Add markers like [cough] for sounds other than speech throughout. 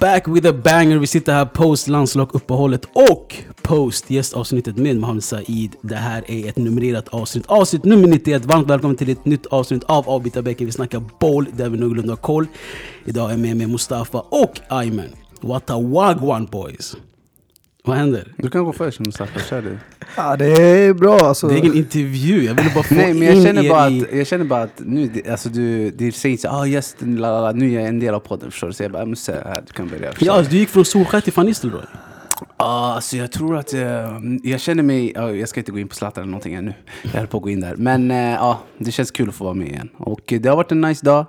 Back with a banger. Vi sitter här post landslagsuppehållet och post gästavsnittet med Mohamed Said. Det här är ett numrerat avsnitt. Avsnitt nummer 91. Varmt välkommen till ett nytt avsnitt av Avbytarbänken. Vi snackar boll där vi någorlunda har koll. Idag är jag med mig Mustafa och Ayman. What a wagwan boys. Vad händer? Du kan gå först Mustafa, kör du. Ja, det är bra alltså. Det är ingen intervju, jag ville bara få Nej men jag in känner er bara i... att, jag känner bara att nu, det- alltså du, det säger så ah yes, la, la, la, nu är jag en del av podden förstår du. Så jag bara, Musse, här, du kan börja. Ja, du gick från Solskär till van Nistelrooy. Ah, alltså jag tror att jag, jag känner mig, ja, jag ska inte gå in på Zlatan eller någonting ännu. Jag höll på att gå in där. Men eh, ja, det känns kul att få vara med igen. Och eh, det har varit en nice dag.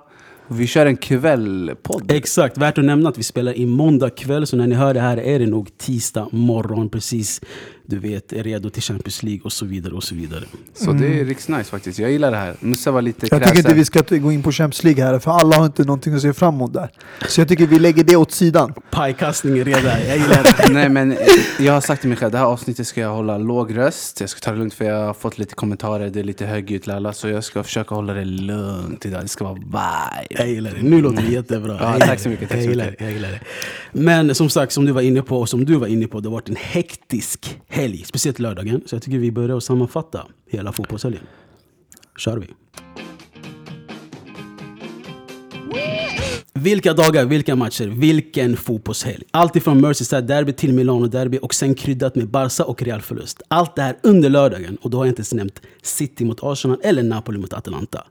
Vi kör en kvällpodd. Exakt, värt att nämna att vi spelar i måndag kväll, så när ni hör det här är det nog tisdag morgon precis. Du vet, är redo till Champions League och så vidare och så vidare. Så det är riktigt nice faktiskt. Jag gillar det här. Musse var lite Jag tycker inte kräsen. vi ska gå in på Champions League här, för alla har inte någonting att se fram emot där. Så jag tycker vi lägger det åt sidan. Pajkastning är redan, jag gillar det. [laughs] Nej men jag har sagt till mig själv, det här avsnittet ska jag hålla låg röst. Jag ska ta det lugnt för jag har fått lite kommentarer, det är lite högljutt lalla. Så jag ska försöka hålla det lugnt idag. Det ska vara vibe. Jag gillar det. Nu låter det jättebra. Ja, Jag gillar tack så mycket, tack jag så gillar mycket. Det, jag gillar det. Men som sagt, som du var inne på och som du var inne på, det har varit en hektisk helg. Speciellt lördagen. Så jag tycker vi börjar att sammanfatta hela fotbollshelgen. Kör vi. Vilka dagar, vilka matcher, vilken fotbollshelg. Allt ifrån Merseyside-derby till Milano-derby och sen kryddat med Barca och Real-förlust. Allt det här under lördagen och då har jag inte ens nämnt City mot Arsenal eller Napoli mot Atalanta.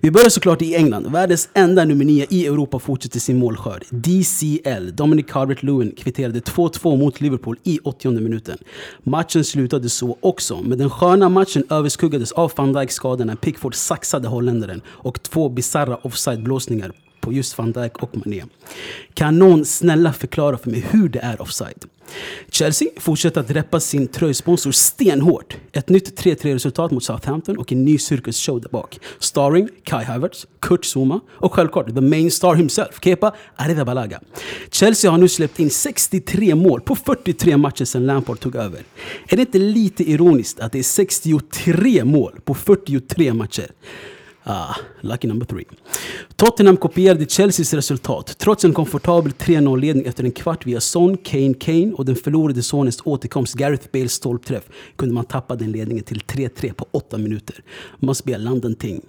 Vi börjar såklart i England. Världens enda nummer 9 i Europa fortsätter sin målskörd. DCL, Dominic Calvert-Lewin, kvitterade 2-2 mot Liverpool i 80 minuten. Matchen slutade så också, men den sköna matchen överskuggades av van Dijk skada när Pickford saxade holländaren och två bisarra offside-blåsningar på just van Dijk och Mané. Kan någon snälla förklara för mig hur det är offside? Chelsea fortsätter att reppa sin tröjsponsor stenhårt. Ett nytt 3-3 resultat mot Southampton och en ny cirkusshow där bak. Starring Kai Havertz, Kurt Zuma och självklart the main star himself, Kepa Arrizabalaga. Chelsea har nu släppt in 63 mål på 43 matcher sedan Lampard tog över. Är det inte lite ironiskt att det är 63 mål på 43 matcher? Ah, lucky number three. Tottenham kopierade Chelseas resultat. Trots en komfortabel 3-0-ledning efter en kvart via Son, Kane, Kane och den förlorade sonens återkomst Gareth Bales stolpträff kunde man tappa den ledningen till 3-3 på 8 minuter. Must be a London thing.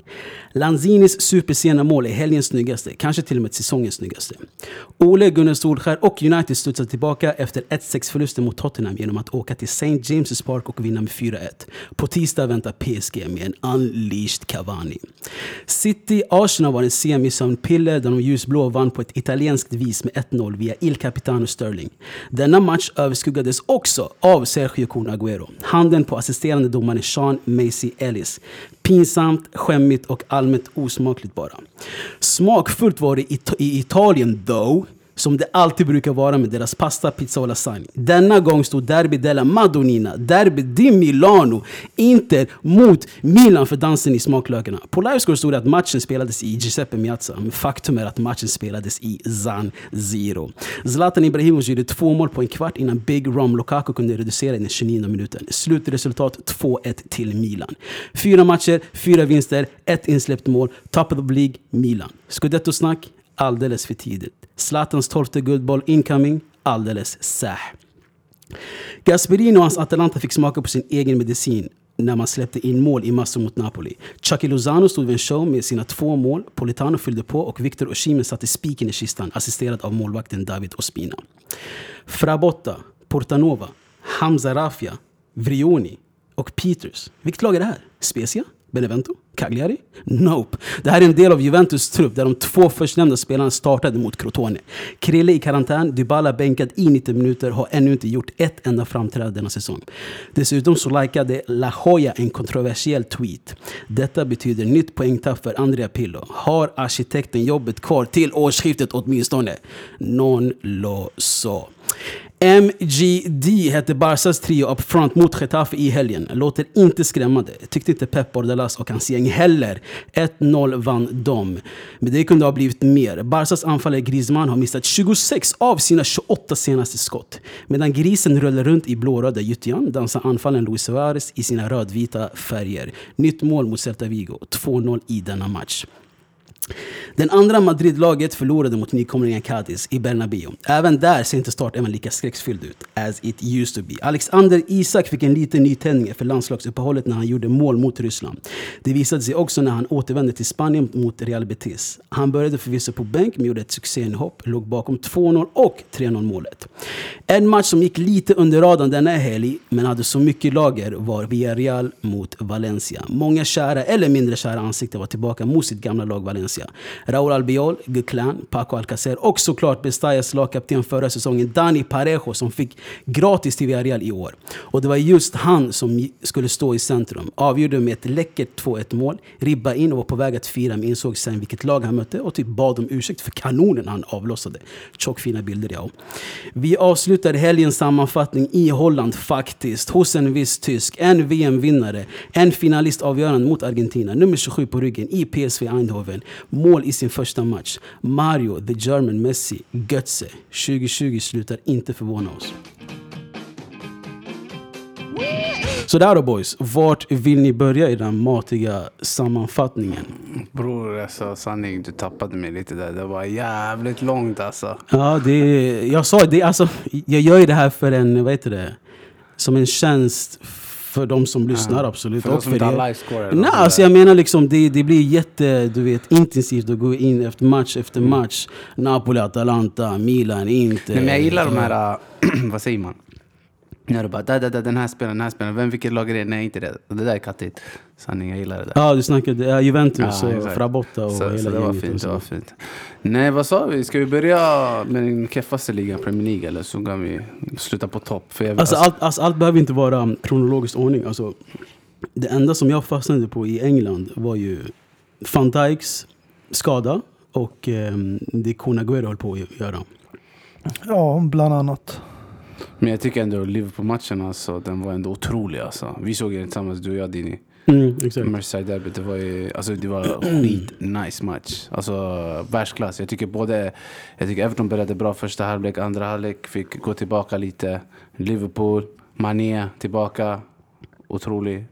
Lanzinis supersena mål är helgens snyggaste, kanske till och med säsongens snyggaste. Ole Gunnar Solskär och United studsade tillbaka efter 1-6 förlusten mot Tottenham genom att åka till St. James' Park och vinna med 4-1. På tisdag väntar PSG med en unleashed Cavani. City-Arsenal var en semisömnpiller där de ljusblå vann på ett italienskt vis med 1-0 via Il Capitano Sterling. Denna match överskuggades också av Sergio Kun Agüero. Handen på assisterande domaren Sean Macy Ellis. Pinsamt, skämmigt och allmänt osmakligt bara. Smakfullt var det i Italien though. Som det alltid brukar vara med deras pasta, pizza och lasagne. Denna gång stod Derby della Madonnina, Derby di Milano, Inter mot Milan för dansen i smaklökarna. På livescore stod det att matchen spelades i Giuseppe Miazza. men faktum är att matchen spelades i San Siro. Zlatan Ibrahimovic gjorde två mål på en kvart innan Big Rom Lukaku kunde reducera i den 29 minuten. Slutresultat 2-1 till Milan. Fyra matcher, fyra vinster, ett insläppt mål. Top of the League, Milan. Scudetto-snack? Alldeles för tidigt. Zlatans tolfte guldboll incoming? Alldeles säh. Gasperini och hans Atalanta fick smaka på sin egen medicin när man släppte in mål i massor mot Napoli. Chucky Lozano stod vid en show med sina två mål. Politano fyllde på och Victor Osimhen satte spiken i kistan assisterad av målvakten David Ospina. Frabotta, Portanova, Hamza Rafia, Vrioni och Peters. Vilket lag är det här? Spezia? Benevento? Cagliari? Nope. Det här är en del av Juventus trupp där de två förstnämnda spelarna startade mot Crotone. Krille i karantän, Dybala bänkad i 90 minuter, har ännu inte gjort ett enda framträdande denna säsong. Dessutom så likade La Jolla en kontroversiell tweet. Detta betyder nytt poängtapp för Andrea Pillo. Har arkitekten jobbet kvar till årsskiftet åtminstone? Non lo so. MGD hette Barsas trio up front mot Getafe i helgen. Låter inte skrämmande. Tyckte inte Pep Bordalas och hans gäng heller. 1-0 vann de. Men det kunde ha blivit mer. Barsas anfallare Griezmann har missat 26 av sina 28 senaste skott. Medan grisen rullar runt i blåröda gyttjan dansar anfallen Luis Suarez i sina rödvita färger. Nytt mål mot Celta Vigo. 2-0 i denna match. Den andra Madrid-laget förlorade mot nykomlingen Cadiz i Bernabéu. Även där ser inte starten lika skräckfylld ut, as it used to be. Alexander Isak fick en liten nytändning för landslagsuppehållet när han gjorde mål mot Ryssland. Det visade sig också när han återvände till Spanien mot Real Betis. Han började förvisso på bänk men gjorde ett succéinhopp, låg bakom 2-0 och 3-0 målet. En match som gick lite under radarn denna helg, men hade så mycket lager, var Villarreal mot Valencia. Många kära eller mindre kära ansikten var tillbaka mot sitt gamla lag Valencia. Raúl Albiol, Guclan, Paco Alcacer och såklart Bestallas lagkapten förra säsongen Dani Parejo som fick gratis till Villarreal i år. Och det var just han som skulle stå i centrum. Avgjorde med ett läckert 2-1 mål, ribba in och var på väg att fira men insåg sen vilket lag han mötte och typ bad om ursäkt för kanonen han avlossade. Tjockfina bilder ja. Vi avslutar helgens sammanfattning i Holland faktiskt, hos en viss tysk, en VM-vinnare, en finalist avgörande mot Argentina, nummer 27 på ryggen i PSV Eindhoven. Mål i sin första match. Mario, the German Messi, Götze. 2020 slutar inte förvåna oss. Sådär då boys, vart vill ni börja i den matiga sammanfattningen? Bror, alltså sanning, du tappade mig lite där. Det var jävligt långt alltså. Ja, det, jag sa det, alltså, jag gör ju det här för en, vad heter det, som en tjänst för de som lyssnar absolut. För de som inte har livescore Nej, alltså jag menar liksom det, det blir jätte, du vet, intensivt att gå in efter match efter Mm. match. Napoli, Atalanta, Milan, Inter. Nej, men jag gillar de här, äh, [clears throat] vad säger man? När du bara, där, där, där, den här spelaren, den här spelaren, vem, vilket lag är det? Nej, inte det. Och det där är kattigt. Sanning, jag gillar det där. Ja, du snackade ja, Juventus och exakt. Frabotta och så, hela så det var och fint, så. det var fint. Nej, vad sa vi? Ska vi börja med den keffaste ligan, Premier League, eller så kan vi sluta på topp? För jag, Alltså, allt, alltså, allt behöver inte vara kronologisk ordning. Alltså, det enda som jag fastnade på i England var ju van Dijks skada och um, det Kun Agüero höll på att göra. Ja, bland annat. Men jag tycker ändå Liverpool-matchen, alltså, den var ändå otrolig. Alltså. Vi såg den tillsammans, du och jag, Dini. Mm, exakt. Merseyside-derbyt, det var ju alltså, det var skit nice match. Alltså världsklass. Jag tycker både jag tycker Everton började bra första halvlek, andra halvlek fick gå tillbaka lite. Liverpool, Mané tillbaka. Otrolig.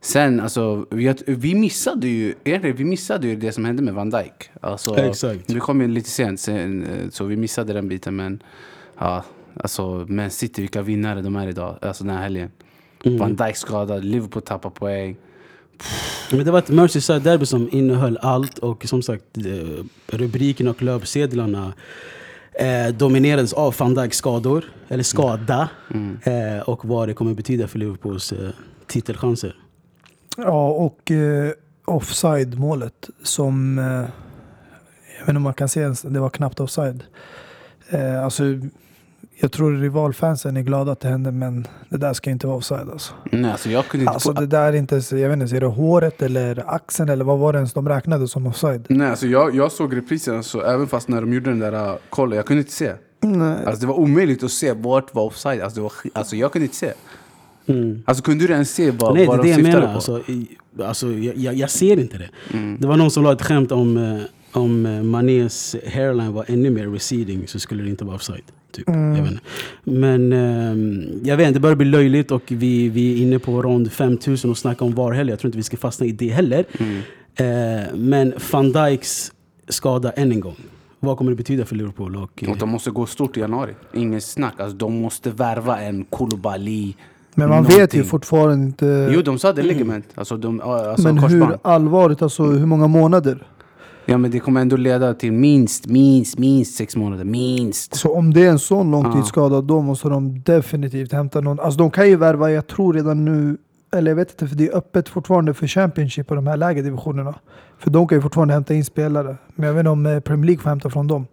Sen, alltså, vi, vi missade ju egentligen, vi missade ju det som hände med Van Dijk. Alltså, Exakt. Vi kom ju lite sent, sen, så vi missade den biten. Men ja, alltså, Man City, vilka vinnare de är idag, alltså den här helgen. Mm. Van Dijk skadad, Liverpool tappar poäng. Men det var ett Merseyside-derby som innehöll allt och som sagt eh, rubrikerna och löpsedlarna eh, dominerades av van Dijks skador, eller skada, Mm. eh, och vad det kommer betyda för Liverpools eh, titelchanser. Ja, och eh, offside-målet som... Eh, jag vet inte om man kan se ens, det var knappt offside. Eh, alltså, jag tror rivalfansen är glada att det hände, men det där ska inte vara offside alltså. Nej, alltså jag kunde inte Alltså det där är inte, jag vet inte, är det håret eller axeln eller vad var det ens de räknade som offside? Nej, alltså jag, jag såg reprisen, så även fast när de gjorde den där uh, kollen, jag kunde inte se. Nej. Alltså det var omöjligt att se vart var offside. Alltså, det var, alltså jag kunde inte se. Mm. Alltså kunde du ens se vad, Nej, det vad är de syftade menar. på? Alltså, i, alltså, jag, jag, ser inte det. Mm. Det var någon som la ett skämt om, eh, om eh, Manés hairline var ännu mer receding så skulle det inte vara offside. Typ. Mm. Jag vet. Men ehm, jag vet inte, det börjar bli löjligt och vi, vi är inne på rond 5000 och snackar om VAR heller. Jag tror inte vi ska fastna i det heller. Mm. Eh, men van Dijks skada än en gång. Vad kommer det betyda för Liverpool? Och, eh, Och de måste gå stort i januari. Ingen snack. Alltså, de måste värva en Koulibaly. Men man någonting. vet ju fortfarande inte... Jo, de sa det ligament. Alltså, de, alltså men korsband. hur allvarligt, alltså hur många månader? Ja, men det kommer ändå leda till minst, minst, minst sex månader. Minst. Så om det är en sån långtidsskada, då måste de definitivt hämta någon. Alltså de kan ju värva, jag tror redan nu, eller jag vet inte, för det är öppet fortfarande för Championship och de här lägre divisionerna. För de kan ju fortfarande hämta in spelare. Men jag vet inte om eh, Premier League får hämta från dem.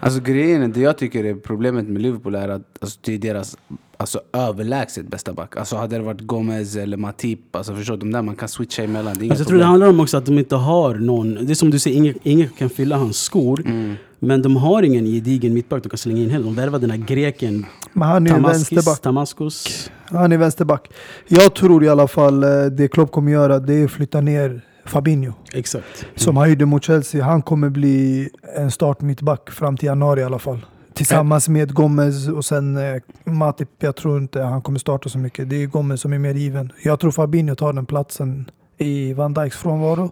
Alltså grejen är, det jag tycker är problemet med Liverpool är att alltså, det är deras alltså, överlägset bästa back. Alltså hade det varit Gomez eller Matip, alltså förstår du? De där man kan switcha emellan. Det är Alltså, jag tror det handlar om också att de inte har någon, det är som du säger, ingen, ingen kan fylla hans skor. Mm. Men de har ingen gedigen mittback de kan slänga in heller. De värvade den här greken Men han är Tamaskis, vänsterback. Tamaskos. Han är vänsterback. Jag tror i alla fall eh, det Klopp kommer göra, det är att flytta ner Fabinho. Exakt. Som han gjorde mot Chelsea. Han kommer bli en start mittback fram till januari i alla fall. Tillsammans med Gomez och sen eh, Matip. Jag tror inte han kommer starta så mycket. Det är Gomez som är mer given. Jag tror Fabinho tar den platsen i Van Dijks frånvaro.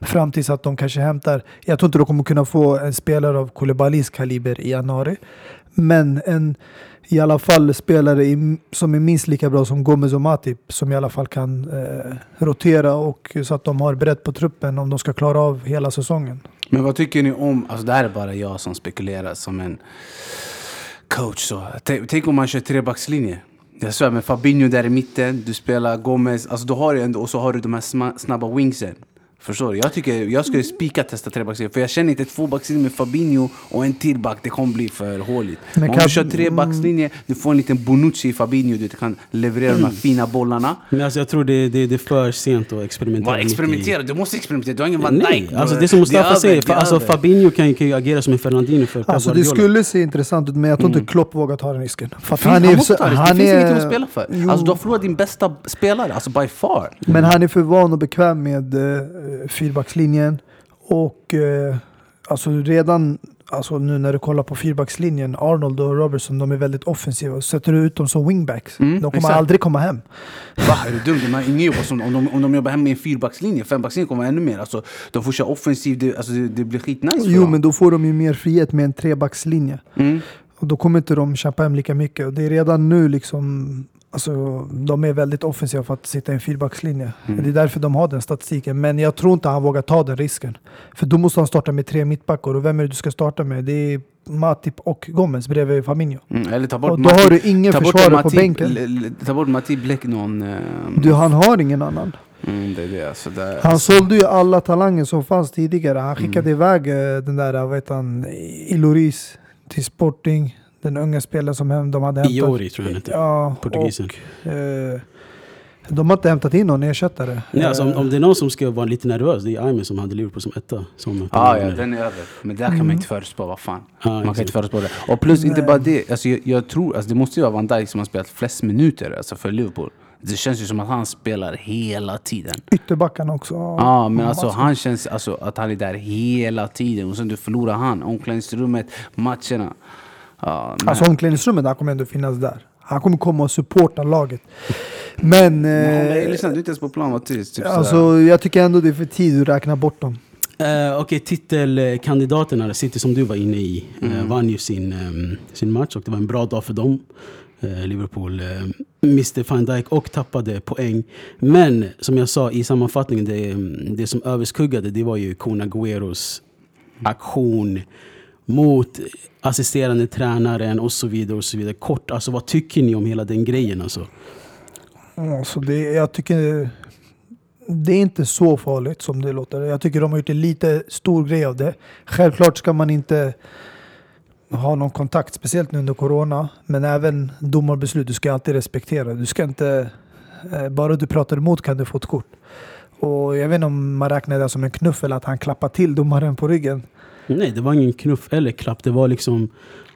Fram tills att de kanske hämtar, jag tror inte de kommer kunna få en spelare av Koulibalys kaliber i januari. Men en i alla fall spelare i, som är minst lika bra som Gomez och Matip som i alla fall kan eh, rotera och så att de har bredd på truppen om de ska klara av hela säsongen. Men vad tycker ni om, alltså det här är bara jag som spekulerar som en coach. Så. Tänk, tänk om man kör trebackslinje. Jag svär, med Fabinho där i mitten, du spelar Gomez, alltså då har du ändå, och så har du de här snabba wingsen. Förstår du? Jag, tycker, jag skulle spika testa trebackslinjen, för jag känner inte tvåbackslinje med Fabinho och en till back, det kommer bli för håligt. Men Men om du kör trebackslinje, du får en liten Bonucci i Fabinho, du kan leverera de här fina bollarna. Men alltså, jag tror det, det, det är för sent att experimentera. I- experimentera, du måste experimentera, du har ingen Van Dijk. Alltså det som Mustafa är över, säger. det För, är alltså. Fabinho kan, ju- kan ju agera som en Fernandino för Pep Alltså det skulle se intressant ut men jag tror inte Klopp vågar ta den risken. För att Fin- han, måste ta det, han det finns är- ingenting att spela för. Jo. Alltså, du har förlorat din bästa spelare, alltså by far. Men han är för van och bekväm med eh, fyrbackslinjen. Och eh, alltså redan alltså nu när du kollar på fyrbackslinjen, Arnold och Robertson, de är väldigt offensiva. Sätter du ut dem som wingbacks, Mm, de kommer exakt. aldrig komma hem. Va, är du dum? De har ingen jobbar som, om, de, om de jobbar hem med en fyrbackslinje, fembackslinje kommer ännu mer. Alltså, de får köra offensiv, det, alltså, det, det blir skitnice Jo, men då får de ju mer frihet med en trebackslinje. Mm. Och då kommer inte de kämpa hem lika mycket. Och det är redan nu liksom, alltså de är väldigt offensiva för att sitta i en fyrbackslinje. Mm. Det är därför de har den statistiken. Men jag tror inte han vågar ta den risken. För då måste han starta med tre mittbackar. Och vem är det du ska starta med? Det är Matip och Gomez bredvid Fabinho. Mm. Eller ta bort Och då har du ingen försvarare på Matip- bänken. Ta bort Matip Bleck någon... eh, Du, han har ingen annan. Mm, det det, alltså, det, Han sålde ju alla talanger som fanns tidigare. Han skickade Mm. iväg eh, den där, vad heter han, Iloris till Sporting. Den unga spelaren som de hade hämtat. Iori tror jag heter. Ja, Portugisen. och, eh, de har inte hämtat in någon ersättare. Nej, alltså, om, Eh, om det är någon som ska vara lite nervös, det är Aymen som hade Liverpool som etta. Som Ah, ja, den är över. Men där kan man Mm. inte förutspå, vad fan. Ja, Man kan inte förutspå det. Och plus inte Nej. bara det, alltså, jag, jag tror, alltså, det måste ju vara Van Dijk som har spelat flest minuter alltså, för Liverpool. Det känns ju som att han spelar hela tiden. Ytterbackarna också. Ja, men alltså han känns alltså att han är där hela tiden och sen du förlorar han, omklädningsrummet, matcherna. Ja, men, Alltså omklädningsrummet, han kommer ändå finnas där. Han kommer komma och supporta laget. Men... men, Eh, lyssna, du är inte ens på plan, var tyst. Typ, alltså, sådär. jag tycker ändå det är för tid att räkna bort dem. Eh, Okej, titelkandidaterna, City som du var inne i, eh, Mm. vann ju sin, eh, sin match och det var en bra dag för dem. Eh, Liverpool eh, miste van Dijk och tappade poäng. Men som jag sa i sammanfattningen, det, det som överskuggade det var ju Kun Agüeros aktion mot assisterande tränaren och så vidare. och så vidare. Kort, alltså vad tycker ni om hela den grejen? Alltså? Alltså det, jag tycker det är inte så farligt som det låter. Jag tycker de har gjort en lite stor grej av det. Självklart ska man inte ha någon kontakt, speciellt nu under corona. Men även domarbeslut, du ska alltid respektera. Du ska inte, eh, bara du pratar emot kan du få ett kort. Och jag vet inte om man räknar det som en knuff eller att han klappar till domaren på ryggen. Nej, det var ingen knuff eller klapp. Det var liksom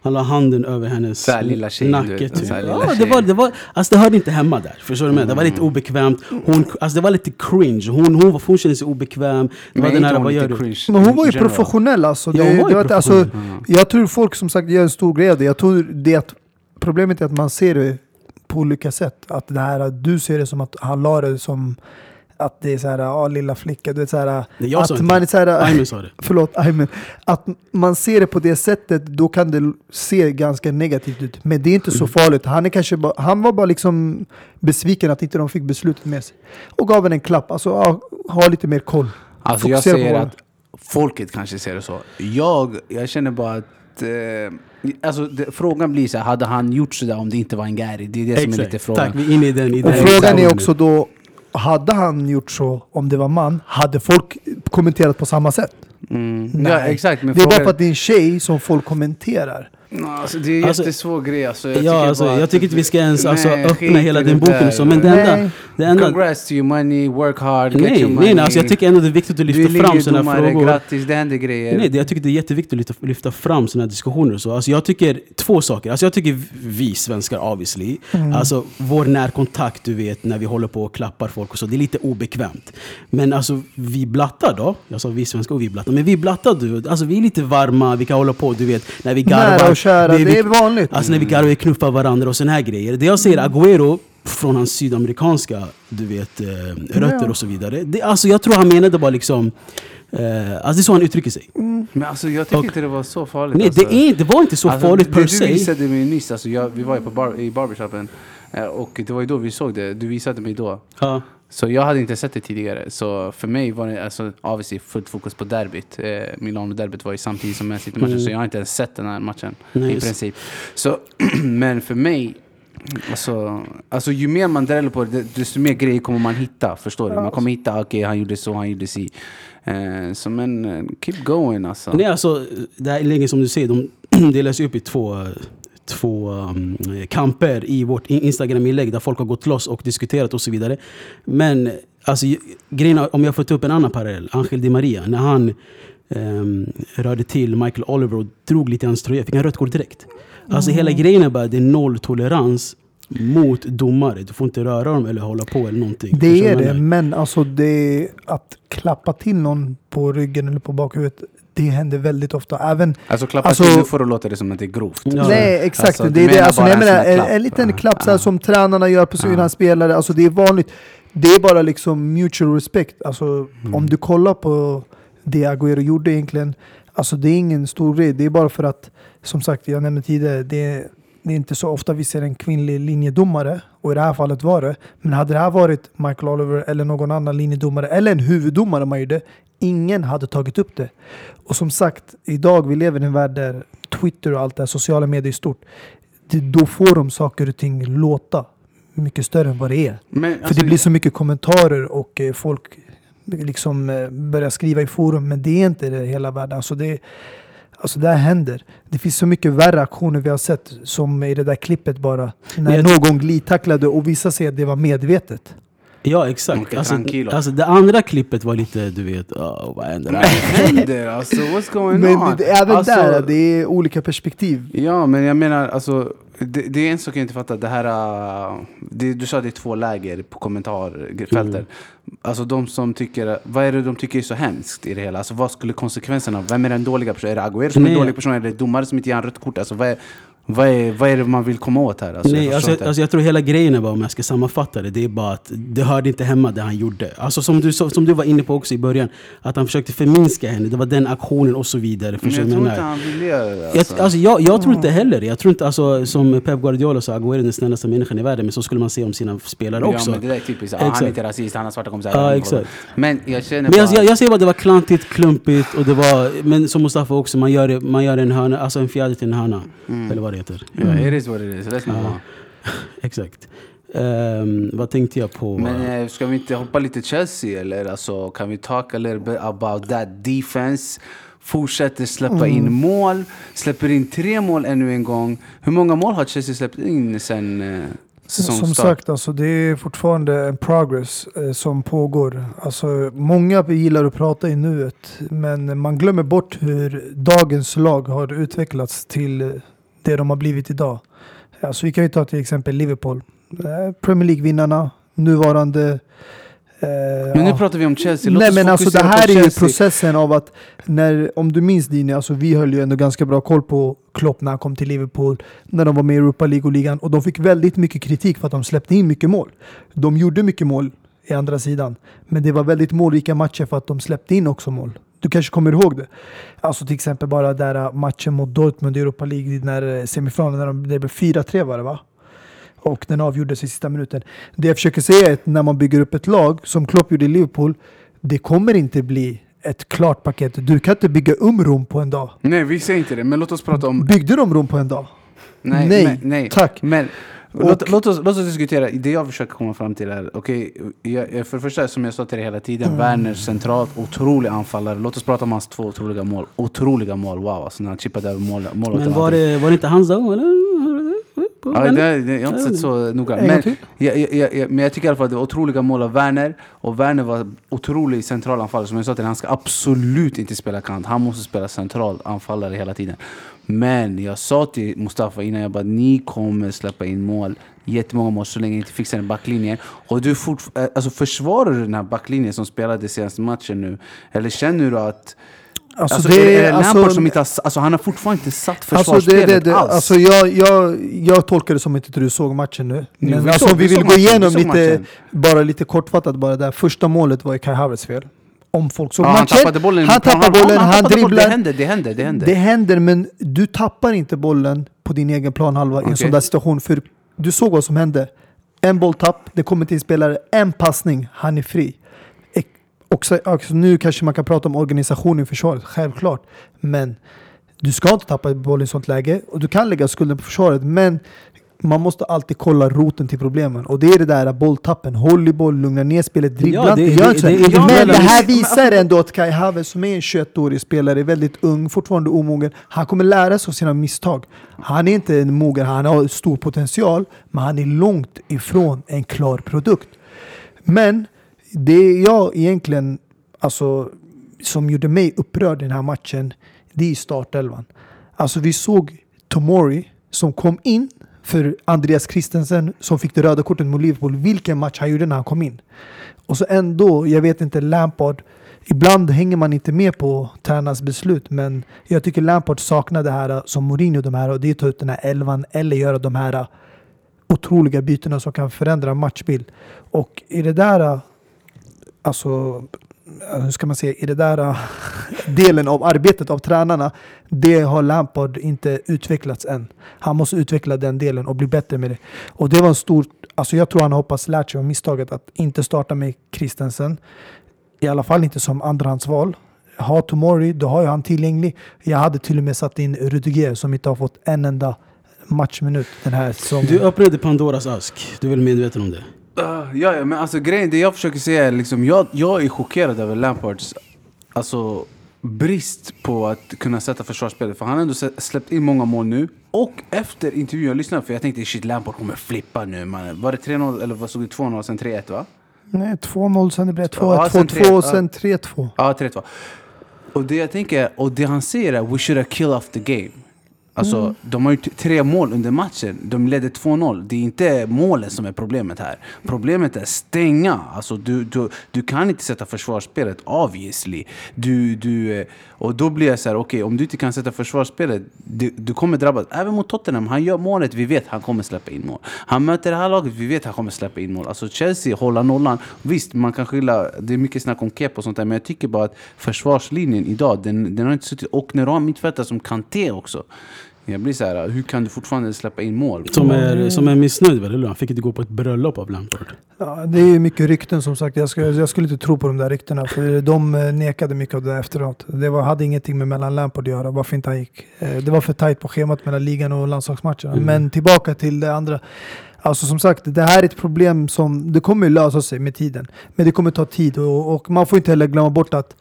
han la handen över hennes Så här lilla tjejen, du nacke. vet, Typ. så här lilla Ja, det, var, det, var, alltså det hörde inte hemma där. Förstår du? Med? Det var lite obekvämt. Hon, alltså det var lite cringe. Hon, hon, var- hon kände sig obekväm. Det Men var är den här, hon vad gör du? cringe Men hon var ju professionell alltså. Ja, Det, hon var det ju var inte- alltså professionell. jag tror folk som sagt gör en stor grej av det. Jag tror det att problemet är att man ser det på olika sätt. Att det här, att du ser det som att han la det som att det är så här, ja lilla flicka, du vet så här. Nej, jag att man är så här, Aymen sa det. [laughs] Förlåt, Aymen. Att man ser det på det sättet, då kan det se ganska negativt ut. Men det är inte så Mm. farligt. Han, är kanske bara, han var bara liksom besviken att inte de fick beslutet med sig. Och gav henne en klapp. Alltså, ja, ha lite mer koll. Alltså jag Fokusera på säger det. att folket kanske ser det så. Jag, jag känner bara att... Eh, alltså det, frågan blir så här, hade han gjort sådär om det inte var en Gary? Det är det som är lite Exakt. frågan. Tack, vi är inne i den. I Och den frågan är också då, hade han gjort så om det var man, hade folk kommenterat på samma sätt? Mm. Nej. Ja, exakt. Det är bara för att det är en tjej som folk kommenterar. Alltså, det är en Alltså- jättesvår grej. Alltså, jag Ja, tycker alltså, bara jag att- tycker inte vi ska ens alltså, Nej, öppna hela den det boken. där. och Så, men det enda... Det enda Congrats to your money, work hard, get nej, your money. nej, alltså, jag tycker ändå det är viktigt att lyfta fram sådana frågor. grattis, det händer grejer. Nej, det, jag tycker det är jätteviktigt att lyfta, lyfta fram sådana diskussioner. Så. Alltså, jag tycker två saker. Alltså, jag tycker vi svenskar obviously, Mm. alltså vår närkontakt du vet när vi håller på och klappar folk och så, det är lite obekvämt. Men alltså vi blattar då, jag sa vi svenskar och vi blattar, men vi blattar du, alltså vi är lite varma, vi kan hålla på du vet när vi garvar. Kära, vi- det är vanligt. Alltså när vi garvar, vi knuffar varandra och såna här grejer. Det jag säger, Agüero, från hans sydamerikanska du vet, eh, rötter och så vidare. Det, alltså, jag tror han menade bara liksom... Eh, alltså det är så han uttrycker sig. Men alltså jag tycker Och- inte det var så farligt. Nej, alltså. det, är, det var inte så Alltså, farligt det per du se. visade mig nyss, alltså jag, vi var ju på bar, i barbershopen eh, och det var ju då vi såg det. Du visade mig då. Ja. Så jag hade inte sett det tidigare. Så för mig var det alltså, obviously fullt fokus på derbyt. Eh, Milano-derbyt var ju samtidigt som Man City-matchen, Mm. så jag har inte ens sett den här matchen Nej, i princip. Så, [clears throat] men för mig, alltså, alltså ju mer man dräller på det, desto mer grejer kommer man hitta. Förstår du? Man kommer hitta, okej han gjorde så, han gjorde si. Eh, så men, eh, keep going alltså. Nej, alltså, det här inlägget som du säger, de [clears throat] delas upp i två, två um, kamper i vårt in- Instagram-inlägg där folk har gått loss och diskuterat och så vidare. Men alltså, grejen om jag får ta upp en annan parallell, Angel Di Maria, när han um, rörde till Michael Oliver och drog lite i hans tröja, fick han rött kort direkt. Alltså hela grejen är bara det är noll tolerans mot domare. Du får inte röra dem eller hålla på eller någonting. Det är det, men alltså det, att klappa till någon på ryggen eller på bakhuvudet, det händer väldigt ofta. Även, Alltså klappa Alltså- till, nu får det låta det som att det är grovt. Ja. nej, exakt. Alltså, du det är det. Alltså, bara jag en klapp? en liten Ja. klapp så här, som tränarna gör på sina Ja. spelare. Alltså, det är vanligt. Det är bara liksom mutual respect. Alltså, Mm. Om du kollar på det Agüero gjorde egentligen, alltså det är ingen stor grej. Det är bara för att, som sagt, jag nämnde tidigare, det är, det är inte så ofta vi ser en kvinnlig linjedomare. Och i det här fallet var det. Men hade det här varit Michael Oliver eller någon annan linjedomare, eller en huvuddomare man gjorde, ingen hade tagit upp det. Och som sagt, idag vi lever i en värld där Twitter och allt det här, sociala medier är stort. Det, då får de saker och ting låta mycket större än vad det är. Men, För alltså, det blir så mycket kommentarer och eh, folk liksom eh, börjar skriva i forum. Men det är inte det hela världen. Alltså det, alltså det här händer. Det finns så mycket värre aktioner vi har sett. Som i det där klippet bara. När någon glidtacklade och vissa säger att det var medvetet. Ja, exakt. Alltså, alltså, det andra klippet var lite, du vet, oh, vad händer här? händer? [laughs] Alltså what's going Men on? det, även alltså, där, det är olika perspektiv. Ja, men jag menar alltså det, det är en sak jag inte fattar. Det här, uh, det, du sa det är två läger på kommentarfältet. Mm. Alltså de som tycker, vad är det de tycker är så hemskt i det hela? Alltså vad skulle konsekvenserna, vem är den dåliga personen? Är det Agüero som är en dålig person? Eller är det domare som inte ger en rött kort? Alltså vad är, vad är, vad är det man vill komma åt här? Alltså, jag Nej, förstår alltså, alltså, jag tror hela grejen är bara, om jag ska sammanfatta det, det är bara att det hörde inte hemma det han gjorde. Alltså som du, som du var inne på också i början, att han försökte förminska henne, det var den aktionen och så vidare. men jag tror inte jag han vill göra det. Jag, Alltså. alltså, jag, jag tror inte heller det. Jag tror inte, alltså, som Pep Guardiola sa, Agüero är den snällaste människan i världen, men så skulle man se om sina spelare också. Ja, men det där är typiskt. Ja, han är inte rasist, han har svarta kompisar. Ja, exakt. Men jag känner Men jag, bara... jag, jag säger bara att det var klantigt, klumpigt och det var, men som Mustafa också, man gör, man gör en hörna, alltså en fjäder till en hörna. Mm. Eller vad det heter. Ja, it is what it is. Let's move on. Exakt. Ehm, vad tänkte jag på? Men eh, ska vi inte hoppa lite Chelsea eller? Alltså, kan vi talk a little bit about that defense? Fortsätter släppa in mål, släpper in tre mål ännu en gång. Hur många mål har Chelsea släppt in sen eh, säsongstart? Som sagt, alltså, det är fortfarande en progress eh, som pågår. Alltså, många gillar att prata i nuet, men man glömmer bort hur dagens lag har utvecklats till eh, det de har blivit idag. Alltså, vi kan ju ta till exempel Liverpool. Eh, Premier League-vinnarna, nuvarande... eh, Men nu ja. pratar vi om Chelsea. Låt Nej men alltså det här är ju processen av att, när, om du minns Dini, alltså vi höll ju ändå ganska bra koll på Klopp när han kom till Liverpool, när de var med i Europa League och ligan och de fick väldigt mycket kritik för att de släppte in mycket mål. De gjorde mycket mål i andra sidan, men det var väldigt målrika matcher för att de släppte in också mål. Du kanske kommer ihåg det? Alltså till exempel bara där äh, matchen mot Dortmund i Europa League, när äh, semifinalen, när de, det blev 4-3 var det va? Och den avgjordes i sista minuten. Det jag försöker säga är att när man bygger upp ett lag, som Klopp gjorde i Liverpool, det kommer inte bli ett klart paket. Du kan inte bygga um Rom på en dag. Nej, vi säger inte det. Men låt oss prata om... Byggde de Rom på en dag? Nej, Nej, men, nej. tack. Men låt, låt, oss, låt oss diskutera. Det jag försöker komma fram till är, okej, jag- för det första som jag sa till dig hela tiden, Mm. Werner centralt, otrolig anfallare. Låt oss prata om hans två otroliga mål. Otroliga mål, wow. Alltså när han chippade över mål, målet. men var det, var det inte hans då? Ja, det, det, jag har inte sett så noga. Men jag, jag, jag- men jag tycker i alla fall att det var otroliga mål av Werner. Och Werner var otrolig centralanfallare. Som jag sa till dig, han ska absolut inte spela kant. Han måste spela centralanfallare hela tiden. Men jag sa till Mustafa innan, jag bara ni kommer släppa in mål. Jättemånga mål så länge ni inte fixar en backlinje. Och du eh, alltså försvarar du den här backlinjen som spelade senaste matchen nu? Eller känner du att Alltså, Alltså, det är det alltså- som inte har, alltså han har fortfarande inte satt Alltså, det, försvarsspelet det, det, alls. alltså jag, jag, jag tolkar det som att inte du såg matchen nu. Men vi alltså, såg- vi vi vill såg gå igenom vi lite, matchen. bara lite kortfattat bara där. Första målet var ju Kai Havertz fel. Om folk såg ja, han tappade bollen. han tappar bollen, ja, han, tappade bollen. dribblar. Det händer, det händer, det händer. Det händer, men du tappar inte bollen på din egen planhalva i en sån där situation. För du såg vad som hände. En bolltapp, det kommer till en spelare, en passning, han är fri. Också, också, nu kanske man kan prata om organisationen i försvaret, självklart. Men du ska inte tappa bollen i sånt läge. Och du kan lägga skulden på försvaret, men man måste alltid kolla roten till problemen. Och det är det där bolltappen. Håll i boll, lugna ner spelet, dribbla Ja, det- inte, gör det- det är Men det här visar ändå att Kai Havertz som är en 21-årig spelare, är väldigt ung, fortfarande omogen. Han kommer lära sig av sina misstag. Han är inte en mogen, han har stor potential, men han är långt ifrån en klar produkt. Men det jag egentligen, alltså, som gjorde mig upprörd i den här matchen, det är startelvan. Alltså vi såg Tomori som kom in för Andreas Christensen som fick det röda kortet mot Liverpool. Vilken match han gjorde när han kom in. Och så ändå, jag vet inte, Lampard. Ibland hänger man inte med på tränarens beslut, men jag tycker Lampard saknar det här äh, som Mourinho de här och det är att ta ut den här elvan eller göra de här äh, otroliga bytena som kan förändra matchbild. Och i det där, äh, alltså, hur ska man säga, i det där delen av arbetet av tränarna, det har Lampard inte utvecklats än. Han måste utveckla den delen och bli bättre med det. Och det var en stor, alltså jag tror han hoppas lärt sig av misstaget att inte starta med Christensen. I alla fall inte som andrahandsval. Ha Tomori, då har jag han tillgänglig. Jag hade till och med satt in Rudiger som inte har fått en enda matchminut den här säsongen. Du öppnade Pandoras ask. Du är väl medveten om det? Uh, ja, ja, men alltså grejen, det jag försöker säga är liksom, jag, jag är chockerad över Lampards alltså, brist på att kunna sätta försvarsspelet. För han har ändå släppt in många mål nu. Och efter intervjun, jag lyssnade för jag tänkte shit Lampard kommer flippa nu man. Var det 3-0 eller vad stod det? 2-0 sen 3-1 va? Nej, 2-0, sen det blev 2-1, Ja, sen 2-2 tre- och sen 3-2. Ja, 3-2. Och det jag tänker, och det han säger är we should have killed off the game. Alltså, Mm. de har gjort tre mål under matchen. De ledde 2-0. Det är inte målen som är problemet här. Problemet är stänga. Alltså, du, du, du kan inte sätta försvarsspelet, obviously. Du, du, eh, och då blir jag så här, okej, om du inte kan sätta försvarsspelet, du, du kommer drabbas. Även mot Tottenham, han gör målet, vi vet han kommer släppa in mål. Han möter det här laget, vi vet han kommer släppa in mål. Alltså Chelsea, hålla nollan. Visst, man kan skylla, det är mycket snack om Kepa och sånt där, men jag tycker bara att försvarslinjen idag, den, den har inte suttit. Och när du har mittfältare som Kanté också. Jag blir så här, hur kan du fortfarande släppa in mål? Som är, som är missnöjd? Eller hur? Han fick inte gå på ett bröllop av Lampard. Ja, det är mycket rykten som sagt. Jag skulle, jag skulle inte tro på de där ryktena. För de eh, nekade mycket av det efteråt. Det var, hade ingenting med mellan Lampard att göra. Varför inte han gick. Eh, Det var för tajt på schemat mellan ligan och landslagsmatcherna. Mm. Men tillbaka till det andra. Alltså som sagt, det här är ett problem som det kommer lösa sig med tiden. Men det kommer ta tid och, och man får inte heller glömma bort att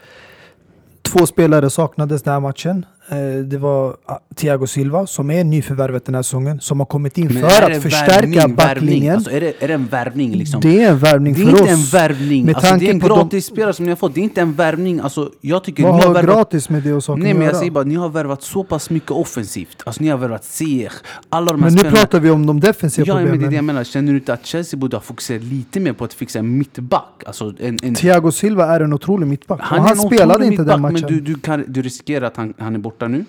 två spelare saknades den här matchen. Eh, Det var ah, Thiago Silva som är nyförvärvet den här säsongen. Som har kommit in Men för att förstärka värvning, backlinjen. Alltså, är, det, är det en värvning liksom? Det är en värvning Det är för inte oss. en värvning. Med Alltså, det är en på de- som ni har fått. Det är inte en värvning. Alltså, jag tycker Vad ni har har värvat... gratis med det och saken Nej men jag säger bara, ni har värvat så pass mycket offensivt. Alltså ni har värvat Ziyech, alla de här Men nu spelarna. pratar vi om de defensiva Ja, men det är det problemen. jag menar. Känner du inte att Chelsea borde ha fokuserat lite mer på att fixa en mittback? Alltså en, en, Thiago Silva är en otrolig mittback. Han, han spelade inte den mittback, matchen. Men du, du, kan, du riskerar att han, han är borta nu.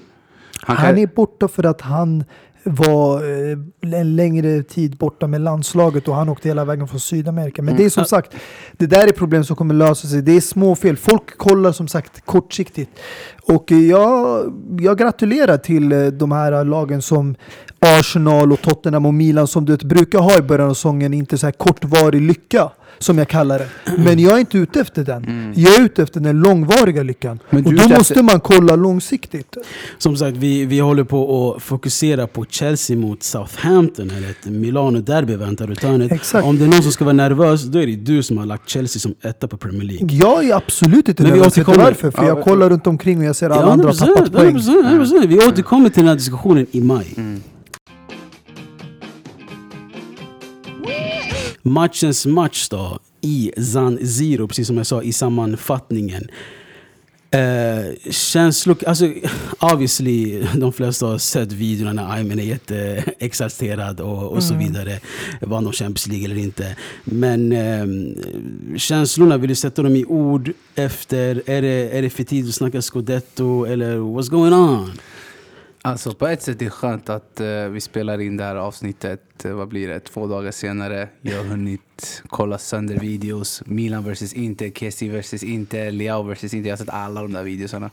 Han, kan- är borta för att han var eh, en längre tid borta med landslaget och han åkte hela vägen från Sydamerika. Men Mm. det är som sagt, det där är problem som kommer lösa sig. Det är små fel. Folk kollar som sagt kortsiktigt. Och eh, jag, jag gratulerar till eh, de här lagen som Arsenal och Tottenham och Milan som du vet, brukar ha i början av säsongen. Inte så här kortvarig lycka som jag kallar det. Men jag är inte ute efter den. Jag är ute efter den långvariga lyckan. Mm. Men och då måste efter- man kolla långsiktigt. Som sagt, vi, vi håller på att fokusera på Chelsea mot Southampton. Eller ett Milano-derby väntar runt hörnet. Om det är någon som ska vara nervös, då är det du som har lagt Chelsea som etta på Premier League. Jag är absolut inte Men vi nervös. Vet du återkommer. varför? För Ja, jag kollar runt omkring och jag ser alla andra har 100%, tappat poäng. 100%, 100%. Vi återkommer till den här diskussionen i maj. Matchens match då, i Zan Zero, precis som jag sa i sammanfattningen. Eh, känslor, alltså obviously, de flesta har sett videorna när Ayman är jätteexalterad och, och så vidare. Vann de Champions League eller inte. Men eh, känslorna, vill du sätta dem i ord efter? Är det, är det för tidigt att snacka scudetto eller what's going on? Alltså på ett sätt är det skönt att uh, vi spelar in det här avsnittet, uh, vad blir det, två dagar senare. Jag har hunnit kolla sönder videos. Milan vs Inter, Kessie vs Inter, Leao vs Inter. Jag har sett alla de där videosarna.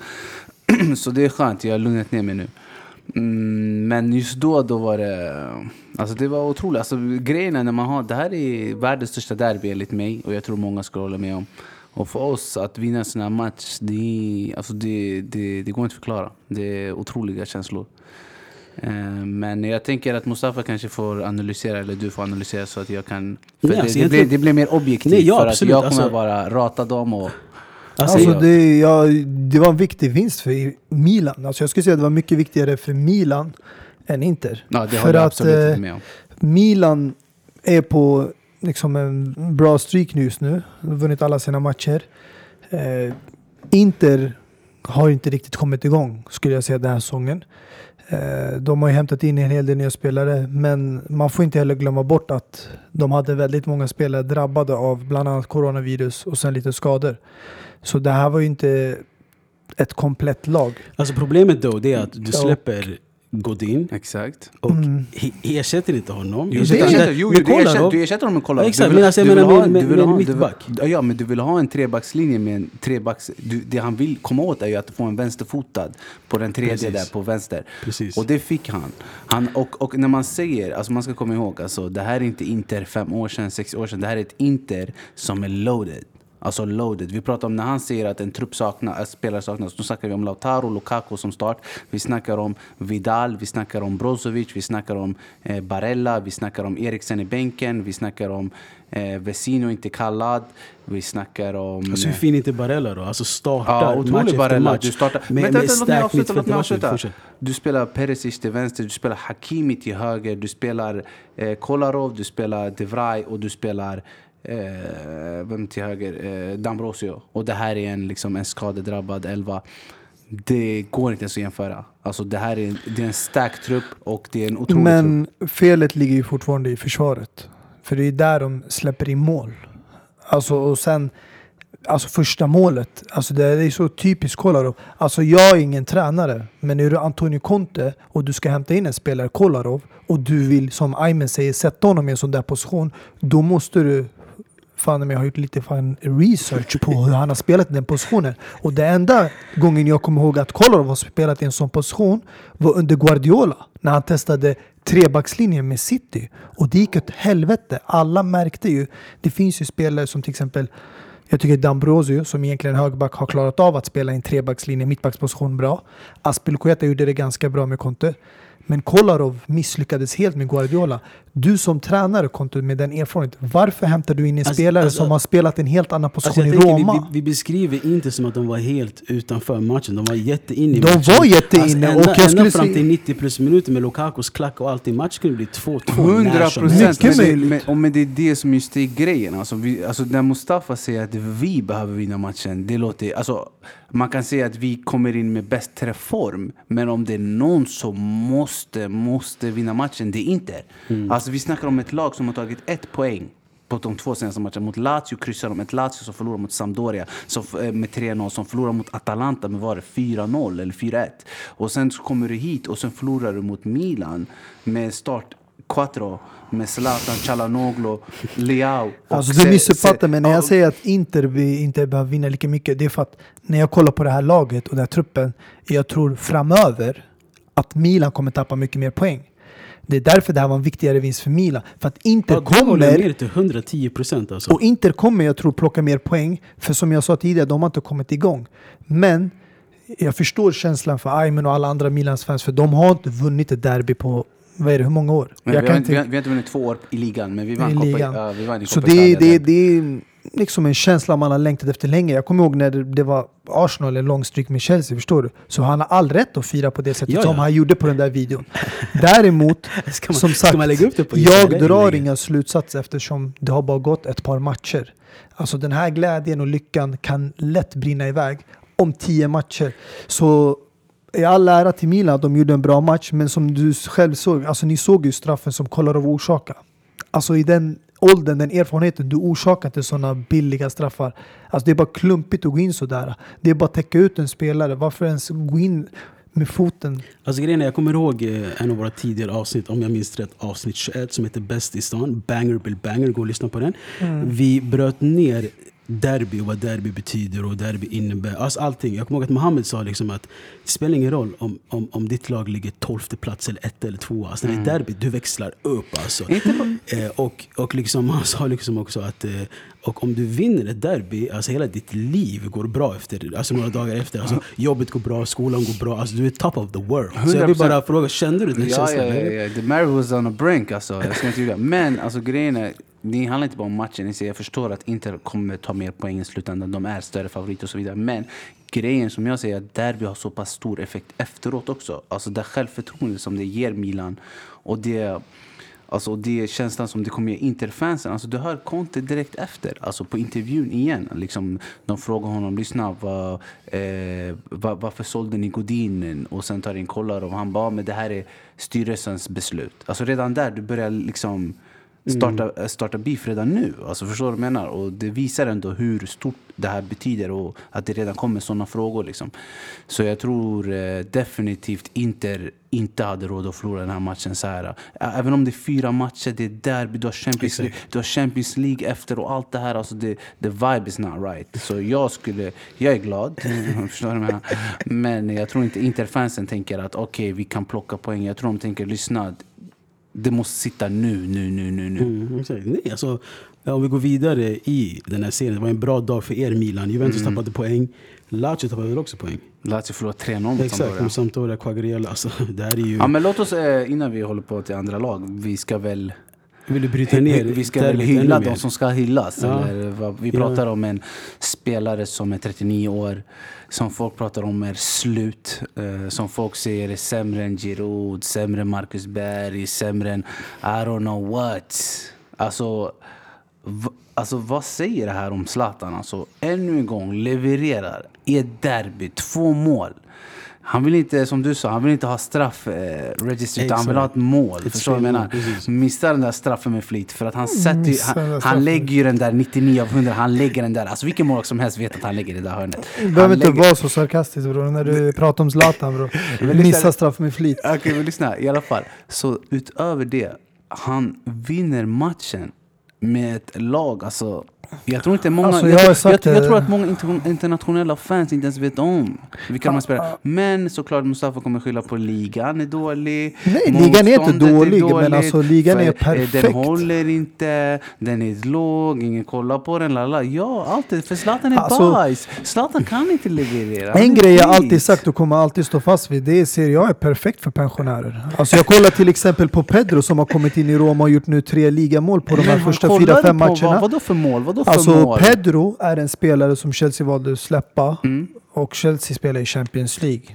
[clears throat] Så det är skönt, jag har lugnat ner mig nu. Mm, men just då, då var det... Alltså det var otroligt. Alltså grejen är när man har... Det här är världens största derby enligt mig och jag tror många skulle hålla med om. Och för oss att vinna här match, det, alltså det, det, det går inte att förklara. Det är otroliga känslor. Eh, Men jag tänker att Mustafa kanske får analysera, eller du får analysera så att jag kan... För Nej, det, alltså det, jag blir, det blir mer objektivt Nej, ja, för absolut, att jag kommer alltså- bara rata dem och... Alltså, Alltså det, ja, det var en viktig vinst för Milan. Alltså jag skulle säga att det var mycket viktigare för Milan än Inter. Ja, det håller jag att absolut eh, inte med om. Milan är på liksom en bra streak nu just nu. Vunnit alla sina matcher. Eh, Inter har inte riktigt kommit igång skulle jag säga den här säsongen. Eh, de har ju hämtat in en hel del nya spelare men man får inte heller glömma bort att de hade väldigt många spelare drabbade av bland annat coronavirus och sen lite skador. Så det här var ju inte ett komplett lag. alltså problemet då det är att du släpper Godin Exakt. och Mm. ersätter inte honom. Jo, Ersätter- det ersätter, jo, med du, ersätter, Kolarov. du ersätter dem med Kolarov. Exakt, Du men alltså jag menar ha- med- vill mittback. vill- Ja, men du vill ha en trebackslinje med en trebacks... Du, det han vill komma åt är ju att få en vänsterfotad på den tredje Precis. där på vänster. Precis. Och det fick han. han och, och när man säger, alltså man ska komma ihåg, alltså, det här är inte Inter fem år sedan, sex år sedan. Det här är ett Inter som är loaded. Alltså loaded. Vi pratar om när han säger att en trupp saknas, att spelare saknas. Då snackar vi om Lautaro, Lukaku som start. Vi snackar om Vidal, vi snackar om Brozovic, vi snackar om eh, Barella, vi snackar om Eriksen i bänken, vi snackar om eh, Vesino inte kallad, vi snackar om... Alltså hur fin är inte Barella då? Alltså startar Ja, match efter match. Du startar... med, vänta, vänta, låt mig avsluta. Låt mig avsluta. Du spelar Perisic till vänster, du spelar Hakimi till höger, du spelar eh, Kolarov, du spelar De Vrij och du spelar eh, vem till höger? Eh, Dambrosio. Och det här är en, liksom, en skadedrabbad elva. Det går inte ens att jämföra. Alltså, det här är, det är en stark trupp och det är en otrolig trupp. Men felet ligger ju fortfarande i försvaret. För det är där de släpper in mål. Alltså och sen, alltså första målet. Alltså det är så typiskt Kolarov. Alltså jag är ingen tränare. Men är du Antonio Conte och du ska hämta in en spelare, Kolarov, och du vill som Aymen säger sätta honom i en sån där position. Då måste du Fan jag har gjort lite fan research på hur han har spelat i den positionen. Och det enda gången jag kommer ihåg att Kolarov har spelat i en sån position var under Guardiola. När han testade trebackslinjen med City. Och det gick åt helvete. Alla märkte ju. Det finns ju spelare som till exempel jag tycker Dambrosio, som egentligen är högerback, har klarat av att spela i en trebackslinje, mittbacksposition bra. Aspilicueta gjorde det ganska bra med Conte. Men Kolarov misslyckades helt med Guardiola. Du som tränare Conte med den erfarenheten, varför hämtar du in en Alltså- spelare alltså- som har spelat en helt annan Alltså position jag i Roma? vi, vi beskriver inte som att de var helt utanför matchen. De var jätteinne i De matchen. var jätteinne, Alltså, och ända, jag ända fram till 90 plus minuter med Lukakos klack och allt i match kunde bli 2-2 Hundra när som procent. helst. Mycket Men, men, det är det som just är grejen. Alltså, vi, alltså, när Mustafa säger att vi behöver vinna matchen, det låter... Alltså, man kan säga att vi kommer in med bättre form, men om det är någon som måste, måste vinna matchen, det är Inter. Alltså, vi snackar om ett lag som har tagit ett poäng på de två senaste matcherna. Mot Lazio kryssar de. Ett Lazio som förlorar mot Sampdoria som, eh, med 3-0. Som förlorar mot Atalanta med var det 4-0 eller 4-1. Och sen kommer du hit och sen förlorar du mot Milan med start Quattro med Zlatan, Chalanoglu, Leao. Alltså du missuppfattar mig. När ja, jag säger att Inter inte behöver vinna lika mycket, det är för att när jag kollar på det här laget och den här truppen, jag tror framöver att Milan kommer tappa mycket mer poäng. Det är därför det här var en viktigare vinst för Milan. För att Inter Ja, kommer, med till 110 procent alltså. och Inter kommer jag tror plocka mer poäng. För som jag sa tidigare, de har inte kommit igång. Men jag förstår känslan för Aymen och alla andra Milans fans, för de har inte vunnit ett derby på, vad är det, hur många år? Men Jag vi, kan har, inte- vi, har, vi har inte vunnit två år i ligan, men vi vann I Copa- ligan. ja, vi vann i Så Copa det, Italia. det, det är liksom en känsla man har längtat efter länge. Jag kommer ihåg när det, det var Arsenal, en lång streak med Chelsea, förstår du? Så han har all rätt att fira på det sättet Ja, som ja. han gjorde på den där videon. Däremot, [laughs] man- som sagt, jag eller drar inga slutsatser eftersom det har bara gått ett par matcher. Alltså den här glädjen och lyckan kan lätt brinna iväg om tio matcher. Så i all ära till Milan att de gjorde en bra match, men som du själv såg, alltså ni såg ju straffen som Kolarov orsakade. Alltså i den åldern, den erfarenheten, du orsakar inte sådana billiga straffar. Alltså det är bara klumpigt att gå in sådär. Det är bara att täcka ut en spelare. Varför ens gå in med foten? Alltså grejen är, jag kommer ihåg eh, en av våra tidigare avsnitt, om jag minns rätt, avsnitt 21 som heter Bäst i stan. Banger Bill Banger, gå och lyssna på den. Vi bröt ner derby och vad derby betyder och derby innebär. Alltså allting. Jag kommer ihåg att Mohammed sa liksom att det spelar ingen roll om, om, om ditt lag ligger 12 plats eller ett eller två. Alltså när det är derby, du växlar upp alltså. Eh, och, och liksom, [laughs] han sa liksom också att eh, och om du vinner ett derby, alltså hela ditt liv går bra efter, alltså några dagar efter. Alltså, jobbet går bra, skolan går bra, alltså du är top of the world. Så jag vill 100%. bara fråga, kände du den Ja, känslan? ja, ja, ja. The marriage was on a brink alltså. Jag ska inte ljuga. Men alltså grejen är, det handlar inte bara om matchen. i sig. Jag förstår att Inter kommer ta mer poäng i slutändan. De är större favoriter och så vidare. Men grejen som jag säger, att derby har så pass stor effekt efteråt också. Alltså det självförtroende som det ger Milan. Och det... Alltså det är känslan som det kommer ge Interfansen. Alltså du hör Conte direkt efter, alltså på intervjun igen. Liksom, de frågar honom, lyssna, var, eh, var, varför sålde ni Godinen? Och sen tar in kollar och han bara, men det här är styrelsens beslut. Alltså redan där, du börjar liksom starta, starta beef redan nu. Alltså förstår du vad jag menar? Och det visar ändå hur stort det här betyder och att det redan kommer sådana frågor. Liksom. Så jag tror eh, definitivt Inter inte hade råd att förlora den här matchen så här. Även om det är fyra matcher, det är derby, du har Champions, League, du har Champions League efter och allt det här. Alltså det, the vibe is not right. Så jag skulle, jag är glad, [laughs] [laughs] förstår du vad jag menar? Men jag tror inte Interfansen tänker att okej, vi kan plocka poäng. Jag tror de tänker, lyssna, det måste sitta nu, nu, nu, nu, nu. Mm, exakt. Nej, alltså, om vi går vidare i den här serien. Det var en bra dag för er Milan. Juventus Mm. tappade poäng. Lazio tappade väl också poäng? Lazio förlorade 3-0 mot Exakt, med Sampdoria, Quagliarella. Alltså, det här är ju... Ja, men låt oss, eh, innan vi håller på till andra lag, vi ska väl vill du bryta ner vi ska väl hylla de som ska hyllas. Ja. Eller vi Ja. pratar om en spelare som är 39 år, som folk pratar om är slut, eh, som folk säger är sämre än Giroud, sämre än Marcus Berg, sämre än I don't know what. Alltså, alltså vad säger det här om Zlatan? Alltså, ännu en gång levererar i ett derby, två mål. Han vill inte, som du sa, han vill inte ha straff eh, register, utan han vill ha ett mål. Ett Förstår du vad jag menar? precis. Missar den där straffen med flit. För att han sätter ju, missar han, han lägger ju den där 99 av 100. Han lägger den där. Alltså vilken mål som helst vet att han lägger det där hörnet. Du behöver inte lägger- vara så sarkastisk bror, när du pratar om Zlatan bror. [laughs] lyssna- Missa straff med flit. Okej, men lyssna. I alla fall. Så utöver det, han vinner matchen med ett lag. Alltså, jag tror inte många... Alltså, jag, jag jag, jag, tror att många inter, internationella fans inte ens vet om vilka de här spelar. Men såklart Mustafa kommer skylla på ligan är dålig. Nej, ligan är inte dålig, men dåligt, alltså, ligan är perfekt. Den håller inte, den är låg, ingen kollar på den. Lala. Ja, alltid. För Zlatan är Alltså- bajs. Zlatan kan inte leverera. En är grej jag alltid sagt och kommer alltid stå fast vid, det är Serie A är perfekt för pensionärer. Alltså jag kollar till exempel på Pedro som har kommit in i Roma och gjort nu tre ligamål på de här Men första fyra, fem matcherna. Vad, vadå för mål? Vadå för Alltså mål? Pedro är en spelare som Chelsea valde att släppa Mm. och Chelsea spelar i Champions League.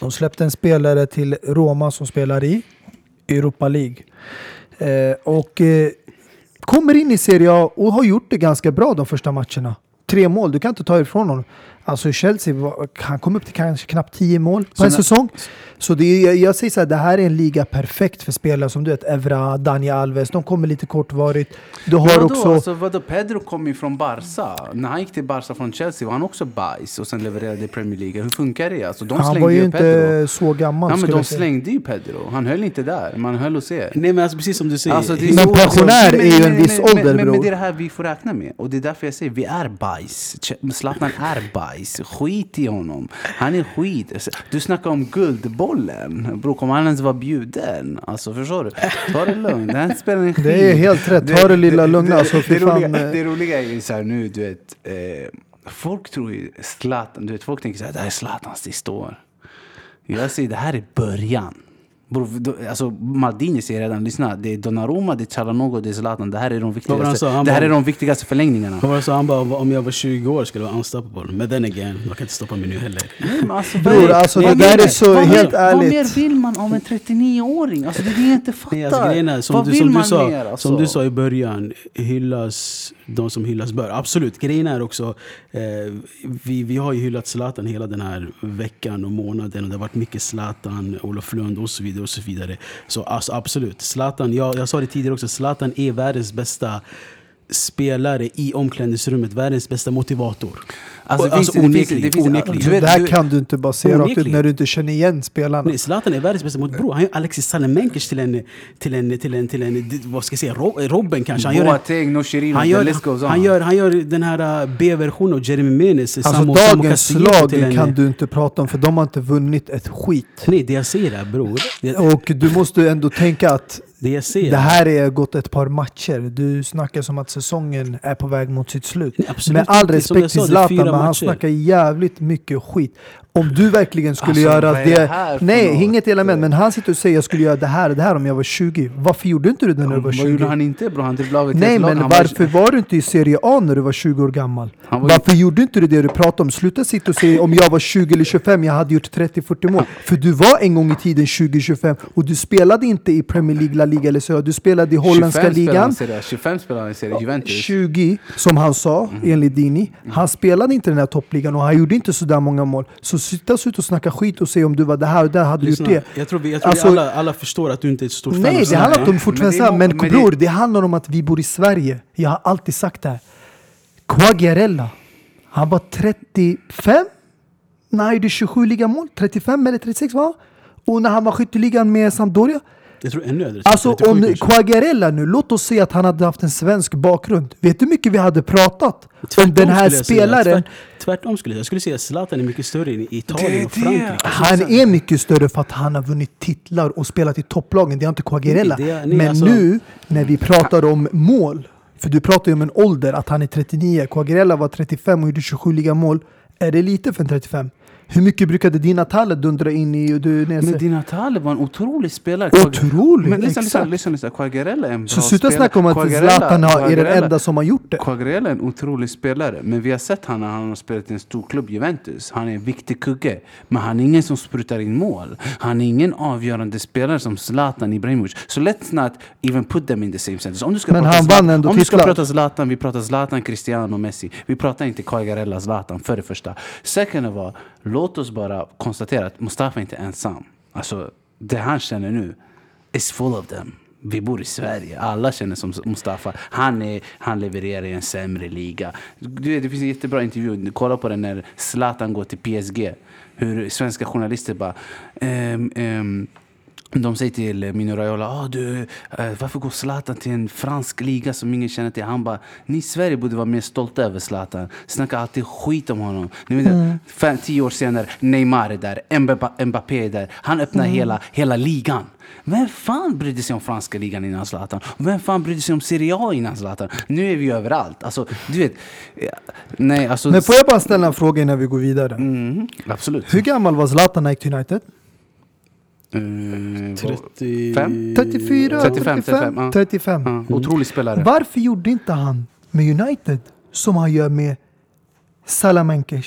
De släppte en spelare till Roma som spelar i Europa League. Eh, och eh, kommer in i Serie A och har gjort det ganska bra de första matcherna. Tre mål, du kan inte ta ifrån honom. Alltså Chelsea, han kom upp till kanske knappt tio mål på Så en säsong. Så det är, jag, säger så här, det här är en liga perfekt för spelare som du vet, Evra, Daniel Alves. De kommer lite kortvarigt. Du har vadå? också... Alltså, vadå? Pedro kom ju från Barca. När han gick till Barca från Chelsea var han också bajs och sen levererade i Premier League. Hur funkar det? Alltså, de han var ju Pedro. inte så gammal Ja, men de slängde ju Pedro. Han höll inte där. Man höll och se. Nej men alltså precis som du säger. Alltså, det är Men så- pensionär men- är ju en men- viss men- ålder, men, men, bror. det är det här vi får räkna med. Och det är därför jag säger vi är bajs. Zlatan är bajs. Skit i honom. Han är skit. Du snackar om guldbollen. Bror, kommer han ens vara bjuden? Alltså förstår du? Ta det lugnt. Spelaren är skit. Det är helt rätt. Ta det lilla lugna. Alltså, det, roliga, eh. det roliga är så här nu, du vet. Eh, folk tror ju Zlatan, du vet folk tänker så här, det här är Zlatans sista år. Jag säger det här är början. Bror, alltså Maldini säger redan, lyssna. Det är Donnarumma, det är Calhanoglu, det är Zlatan. Det här är de Vad viktigaste, han sa? Han det här bara- är de viktigaste förlängningarna. Vad var det så han bara, om jag var 20 år skulle jag vara unstoppable. Men then again, de kan inte stoppa mig nu heller. Nej, men alltså, Bror, vad alltså, vad det mer- där är så vad helt mer, ärligt. Vad mer vill man om en 39-åring? Alltså det är det jag inte fattar. Nej, alltså, är, som, vad du, vill som, du man sa, mer? Alltså? som du sa i början, hyllas de som hyllas bör. Absolut, grejen är också, eh, vi, vi har ju hyllat Zlatan hela den här veckan och månaden och det har varit mycket Zlatan, Olof Lund och så vidare och så vidare. Så alltså, absolut, Zlatan, jag, jag sa det tidigare också, Zlatan är världens bästa spelare i omklädningsrummet, världens bästa motivator. Alltså, det Alltså, finns- det finns- onekligen, det finns- onekligen. du du- kan du inte rakt ut när du inte känner igen spelarna. Nej, Zlatan är världens bästa mot bror. Han gör Alexis Salemenkers till en, till en, till en, till en, vad ska jag säga, Ro- Robben kanske. Han gör, en, Boateng, Nocherino, han gör, han gör, han gör den här uh, B-versionen av Jeremy Menes. Alltså dagens lag till en- kan du inte prata om för de har inte vunnit ett skit. Nej, det jag säger är bror. Det, Och du måste ändå tänka att det det här är gått ett par matcher. Du snackar som att säsongen är på väg mot sitt slut. Nej, absolut Med all respekt till Zlatan, men han matcher. snackar jävligt mycket skit. Om du verkligen skulle Alltså, göra vad det... det nej, något? inget element. Men han sitter och säger jag skulle göra det här och det här om jag var 20. Varför gjorde inte du det när du var Vad 20? gjorde han inte bro? Han dribblade av ett Nej, men Han varför var du inte i Serie A när du var 20 år gammal? Var Varför gjorde inte du det du pratade om? Sluta sitta och säga om jag var 20 eller 25, jag hade gjort 30-40 mål. För du var en gång i tiden 20-25 och du spelade inte i Premier League, La Liga eller så. Du spelade i holländska 25 spelar han ligan. A, 25 spelar han i Serie Juventus. 20, som han sa, enligt Dini. Han spelade inte den här toppligan och han gjorde inte sådär många mål. Så sitta ut och snacka skit och säga om du var det här och där, hade du gjort det. jag tror, vi, jag tror Alltså- vi alla, alla förstår att du inte är ett stort fan Nej, det handlar inte om Men fortfarande det är men, men det- bror, det handlar om att vi bor i Sverige. Jag har alltid sagt det här. Quagliarella, han var 35 när han gjorde 27 ligamål. 35 eller 36 va? Och när han var skytteligan med Sampdoria. Jag tror ännu äldre. Alltså 37 om kanske. Quagliarella nu, låt oss säga att han hade haft en svensk bakgrund. Vet du hur mycket vi hade pratat Tvärtom om den här jag säga. spelaren? Tvärt, tvärtom skulle jag Jag skulle säga att Zlatan är mycket större i Italien Det är och Frankrike. Han är mycket större för att han har vunnit titlar och spelat i topplagen. Det har inte Quagliarella. Nej, är- nej, Men alltså- nu när vi pratar om mål, för du pratar ju om en ålder, att han är 39. Quagliarella var 35 och gjorde 27 ligamål. Är det lite för en 35? Hur mycket brukade dina Talle dundra in i Udinese? Men Di Natale var en otrolig spelare. Otrolig, Men lyssna, lyssna, lyssna, lyssna. Quagliarella är en bra Så sluta snacka om att Zlatan är den enda som har gjort det. Quagliarella är en otrolig spelare, men vi har sett han när han har spelat i en stor klubb, Juventus. Han är en viktig kugge, men han är ingen som sprutar in mål. Han är ingen avgörande spelare som Zlatan Ibrahimovic. Så let's not even put them in the same sentence. Om du ska Men prata han Zlatan, vann ändå Om du ska prata Zlatan, vi pratar Zlatan, Cristiano, Messi. Vi pratar inte Quagliarella, Zlatan, för det första. Second of all, låt oss bara konstatera att Mustafa inte är ensam. Alltså, det han känner nu is full of them. Vi bor i Sverige. Alla känner som Mustafa. Han, är, han levererar i en sämre liga. Du det finns en jättebra intervju. Kolla på den när Zlatan går till PSG. Hur svenska journalister bara... ehm, ehm, de säger till Mino Raiola, ah, du, eh, varför går Zlatan till en fransk liga som ingen känner till? Han bara, ni i Sverige borde vara mer stolta över Zlatan. Snackar alltid skit om honom. Ni vet, fem, tio år senare, Neymar är där, Mbappé, är där. Han öppnar hela, hela ligan. Vem fan brydde sig om franska ligan innan Zlatan? Vem fan brydde sig om Serie A innan Zlatan? Nu är vi överallt. Alltså, du vet, ja, nej, alltså, Men får jag bara ställa en fråga innan vi går vidare? Mm, absolut. Hur gammal var Zlatan när han gick till United? Mm, 35? 34? 35, 35, ja. 35. ja, otrolig spelare. Varför gjorde inte han med United som han gör med Salamenkes,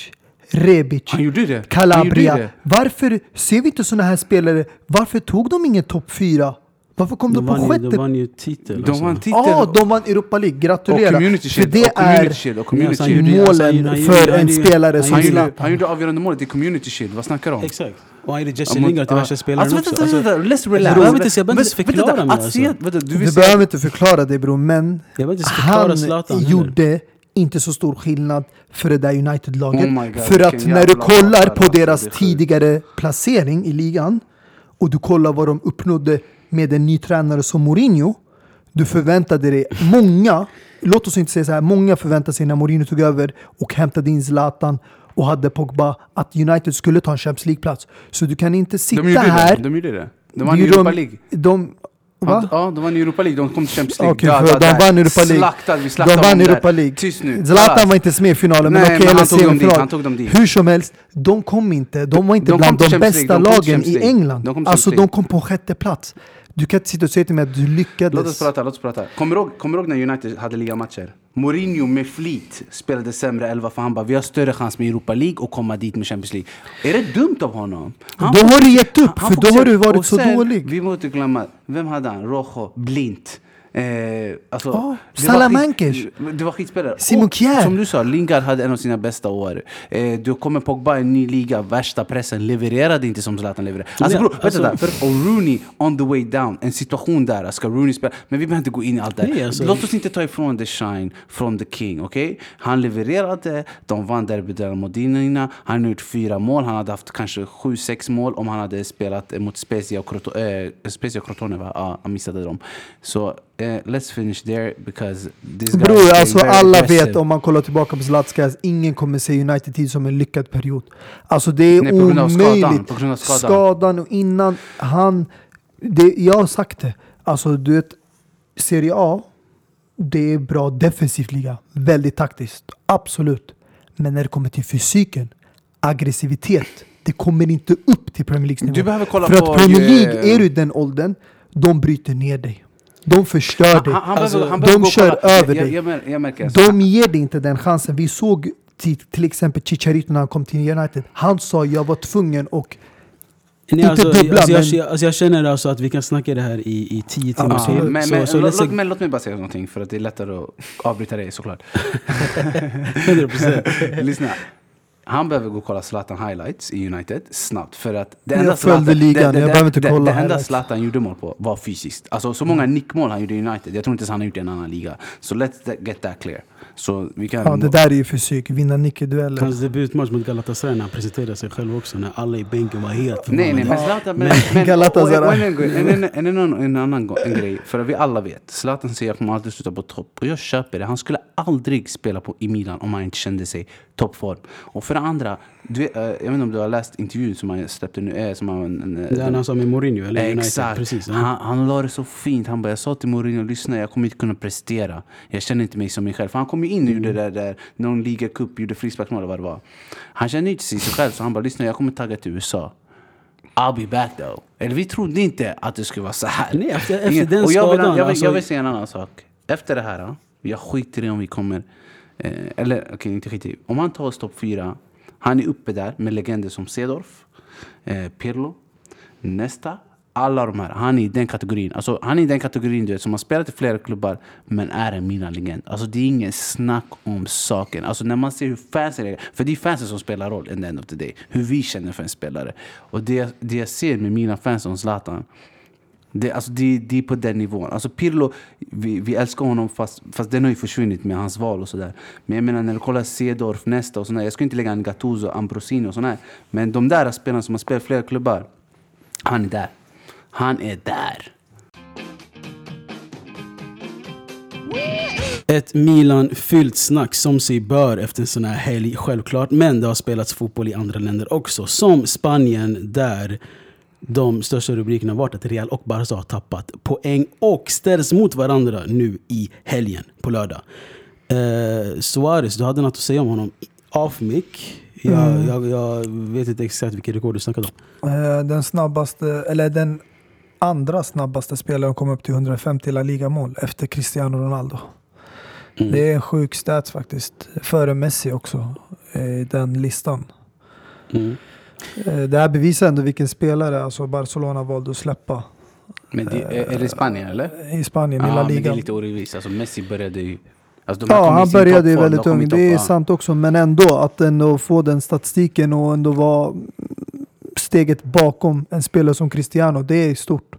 Rebic, Han gjorde det. Han gjorde Calabria? det. Varför ser vi inte sådana här spelare? Varför tog de ingen topp fyra? Varför kom de, De på vann, ju, de sjätte? vann ju titel. De alltså. vann titel. Ja, de vann Europa League. och Gratulerar! För det och community är shield. Och Nej, community alltså, shield. alltså, målen för en spelare han som Han gjorde, Zlatan. han gjorde avgörande målet i community shield. Vad snackar du om? Exakt. Och han gjorde mot- Lingard till värsta spelaren Alltså, också. vänta, vänta, Alltså, vänta, let's relax. jag behöver inte- förklara mig, alltså. Du behöver inte förklara det bror, men han gjorde inte så stor skillnad för det där United-laget. Oh för att när du kollar på alltså, deras tidigare placering i ligan och du kollar vad de uppnådde med en ny tränare som Mourinho. Du förväntade dig, många, låt oss inte säga så här, många förväntade sig när Mourinho tog över och hämtade in Zlatan och hade Pogba att United skulle ta en Champions League-plats. Så du kan inte sitta De här det. De gjorde det. De vann Europa de- League. De, Va? Ja, de vann Europa League. De kom till Champions League. Döda för de där. vann Europa League. Slaktade, vi De slaktade vann dem där. Europa League. Tyst nu. Zlatan var inte ens med i finalen, Nej, men han tog dem dit, semifinal. han tog dem dit. Hur som helst, de kom inte. De var inte De kom bland de bästa de kom lagen i. England. De kom alltså, de kom på sjätte plats. Du kan inte sitta och säga till mig att du lyckades. Låt oss prata, låt oss prata. Kommer du ihåg, kommer du ihåg när United hade ligamatcher? Mourinho med flit spelade sämre elva för han bara vi har större chans med Europa League och komma dit med Champions League. Är det dumt av honom? Han Då har du gett upp, han för då har du varit och så sen, dålig. Vi måste glömma, vem hade han? Rojo, Blint. Eh, alltså, var Salamankers. Det var skitspelare. Simon Kjær. Som du sa, Lingard hade en av sina bästa år. Eh, du kommer Pogba i en ny liga, värsta pressen, levererade inte som Zlatan levererade. Alltså, Men, bro, alltså- vänta där, för, och Rooney on the way down, en situation där, ska Rooney spela? Men vi behöver inte gå in i allt det här. alltså- Låt oss inte ta ifrån the shine från the king, okej? Han levererade, de vann derbyt mot Dinina, han har gjort fyra mål, han hade haft kanske sju, sex mål om han hade spelat mot Spezia och Crotone, äh, Spezia och Crotone va? Ja, han missade dem. Så eh, let's finish there because this guy Bror, alltså very alla aggressive. vet om man kollar tillbaka på Zlatskaz, ingen kommer se United-tid som en lyckad period. Alltså det är Nej, på grund av skadan, omöjligt. på grund av skadan. skadan och innan han... Det, jag har sagt det. Alltså du vet, Serie A, det är bra defensivt liga. Väldigt taktiskt. Absolut. Men när det kommer till fysiken, aggressivitet, det kommer inte upp till Premier Leagues nivå. Du behöver kolla För på att Premier ju- League, är du i den åldern, de bryter ner dig. De förstör dig. Alltså, de kör över dig. Jag, jag, jag märker De ger dig inte den chansen. Vi såg till, till exempel Chicharito när han kom till United. Han sa jag var tvungen och Nej, Inte alltså, dubbla, alltså, jag, men- jag, alltså, jag känner alltså att vi kan snacka det här i, i tio timmar till. men, Så- men, så låt, men låt mig bara säga någonting för att det är lättare att avbryta dig såklart. [laughs] 100%. Lyssna. Han behöver gå och kolla Zlatan highlights i United snabbt. För att det Jag enda följde Zlatan, ligan, det, det, jag behöver inte det, kolla Det enda highlights. Zlatan gjorde mål på var fysiskt. Alltså så många nickmål han gjorde i United. Jag tror inte ens han har gjort det i en annan liga. Så let's that- get that clear. Så vi kan... ja, det där är ju fysik. Vinna nickedueller. Hans debutmatch mot Galatasaray när han presenterade sig själv också, när alla i bänken var helt Nej, nej, men. Zlatan... Men, Men Galatasaray. en, en, en, en, annan en grej, för att vi alla vet. Zlatan säger att han alltid slutar på topp. Och jag köper det. Han skulle aldrig spela på, i Milan om han inte kände sig toppform. Och för det andra, du eh, jag vet inte om du har läst intervjun som han släppte nu. eh, Som han, en, Det är han sa med Mourinho, eller United. Exakt. Precis, ja. han, han la det så fint. Han bara, jag sa till Mourinho, lyssna jag kommer inte kunna prestera. Jag känner inte mig som mig själv. För han kom ju in och gjorde det där, någon ligacup, gjorde frisparksmål eller vad det var. Han kände inte sig själv så han bara, lyssna jag kommer tagga till USA. I'll be back though. Eller vi trodde inte att det skulle vara så här. Nej, efter- efter den och jag vill, skadan, jag, vill, alltså- jag vill säga en annan sak. Efter det här, ja, jag skiter i om vi kommer... Eh, eller okej, inte skiter i. Om han tar oss topp fyra, han är uppe där med legender som Cedorf, eh, Pirlo, Nesta. Alla de här. Han är i den kategorin. Alltså, han är i den kategorin du vet, som har spelat i flera klubbar men är en Milan-legend. Alltså, det är ingen snack om saken. Alltså, när man ser hur fansen är. För det är fansen som spelar roll in the end of the day. Hur vi känner för en spelare. Och det, det jag ser med mina fans som Zlatan. Det, alltså det, det är på den nivån. Alltså Pirlo, vi, vi älskar honom fast, fast den har ju försvunnit med hans val och sådär. Men jag menar när du kollar Cedorf, Nesta och sådär. Jag ska inte lägga en Gattuso, Ambrosini och sådär. Men de där spelarna som har spelat i flera klubbar. Han är där. Han är där. Ett Milan-fyllt snack som sig bör efter en sån här helg, självklart. Men det har spelats fotboll i andra länder också. Som Spanien, där de största rubrikerna har varit att Real och Barca har tappat poäng och ställs mot varandra nu i helgen, på lördag. Eh, Suarez, du hade något att säga om honom off mic. Jag, Mm. jag, jag vet inte exakt vilket rekord du snackade om. Eh, Den snabbaste, eller den andra snabbaste spelaren kom upp till 150 La Liga-mål efter Cristiano Ronaldo. Mm. Det är en sjuk stats faktiskt. Före Messi också, i den listan. Mm. Eh, Det här bevisar ändå vilken spelare alltså Barcelona valde att släppa Men det, är, det Spanien eller? i Spanien, i Ja, La men det är Liga. lite orättvist. Alltså Messi började ju... Alltså, Ja, i han började ju väldigt i ung. Det är sant också. Men ändå, att ändå få den statistiken och ändå vara steget bakom en spelare som Cristiano, det är stort.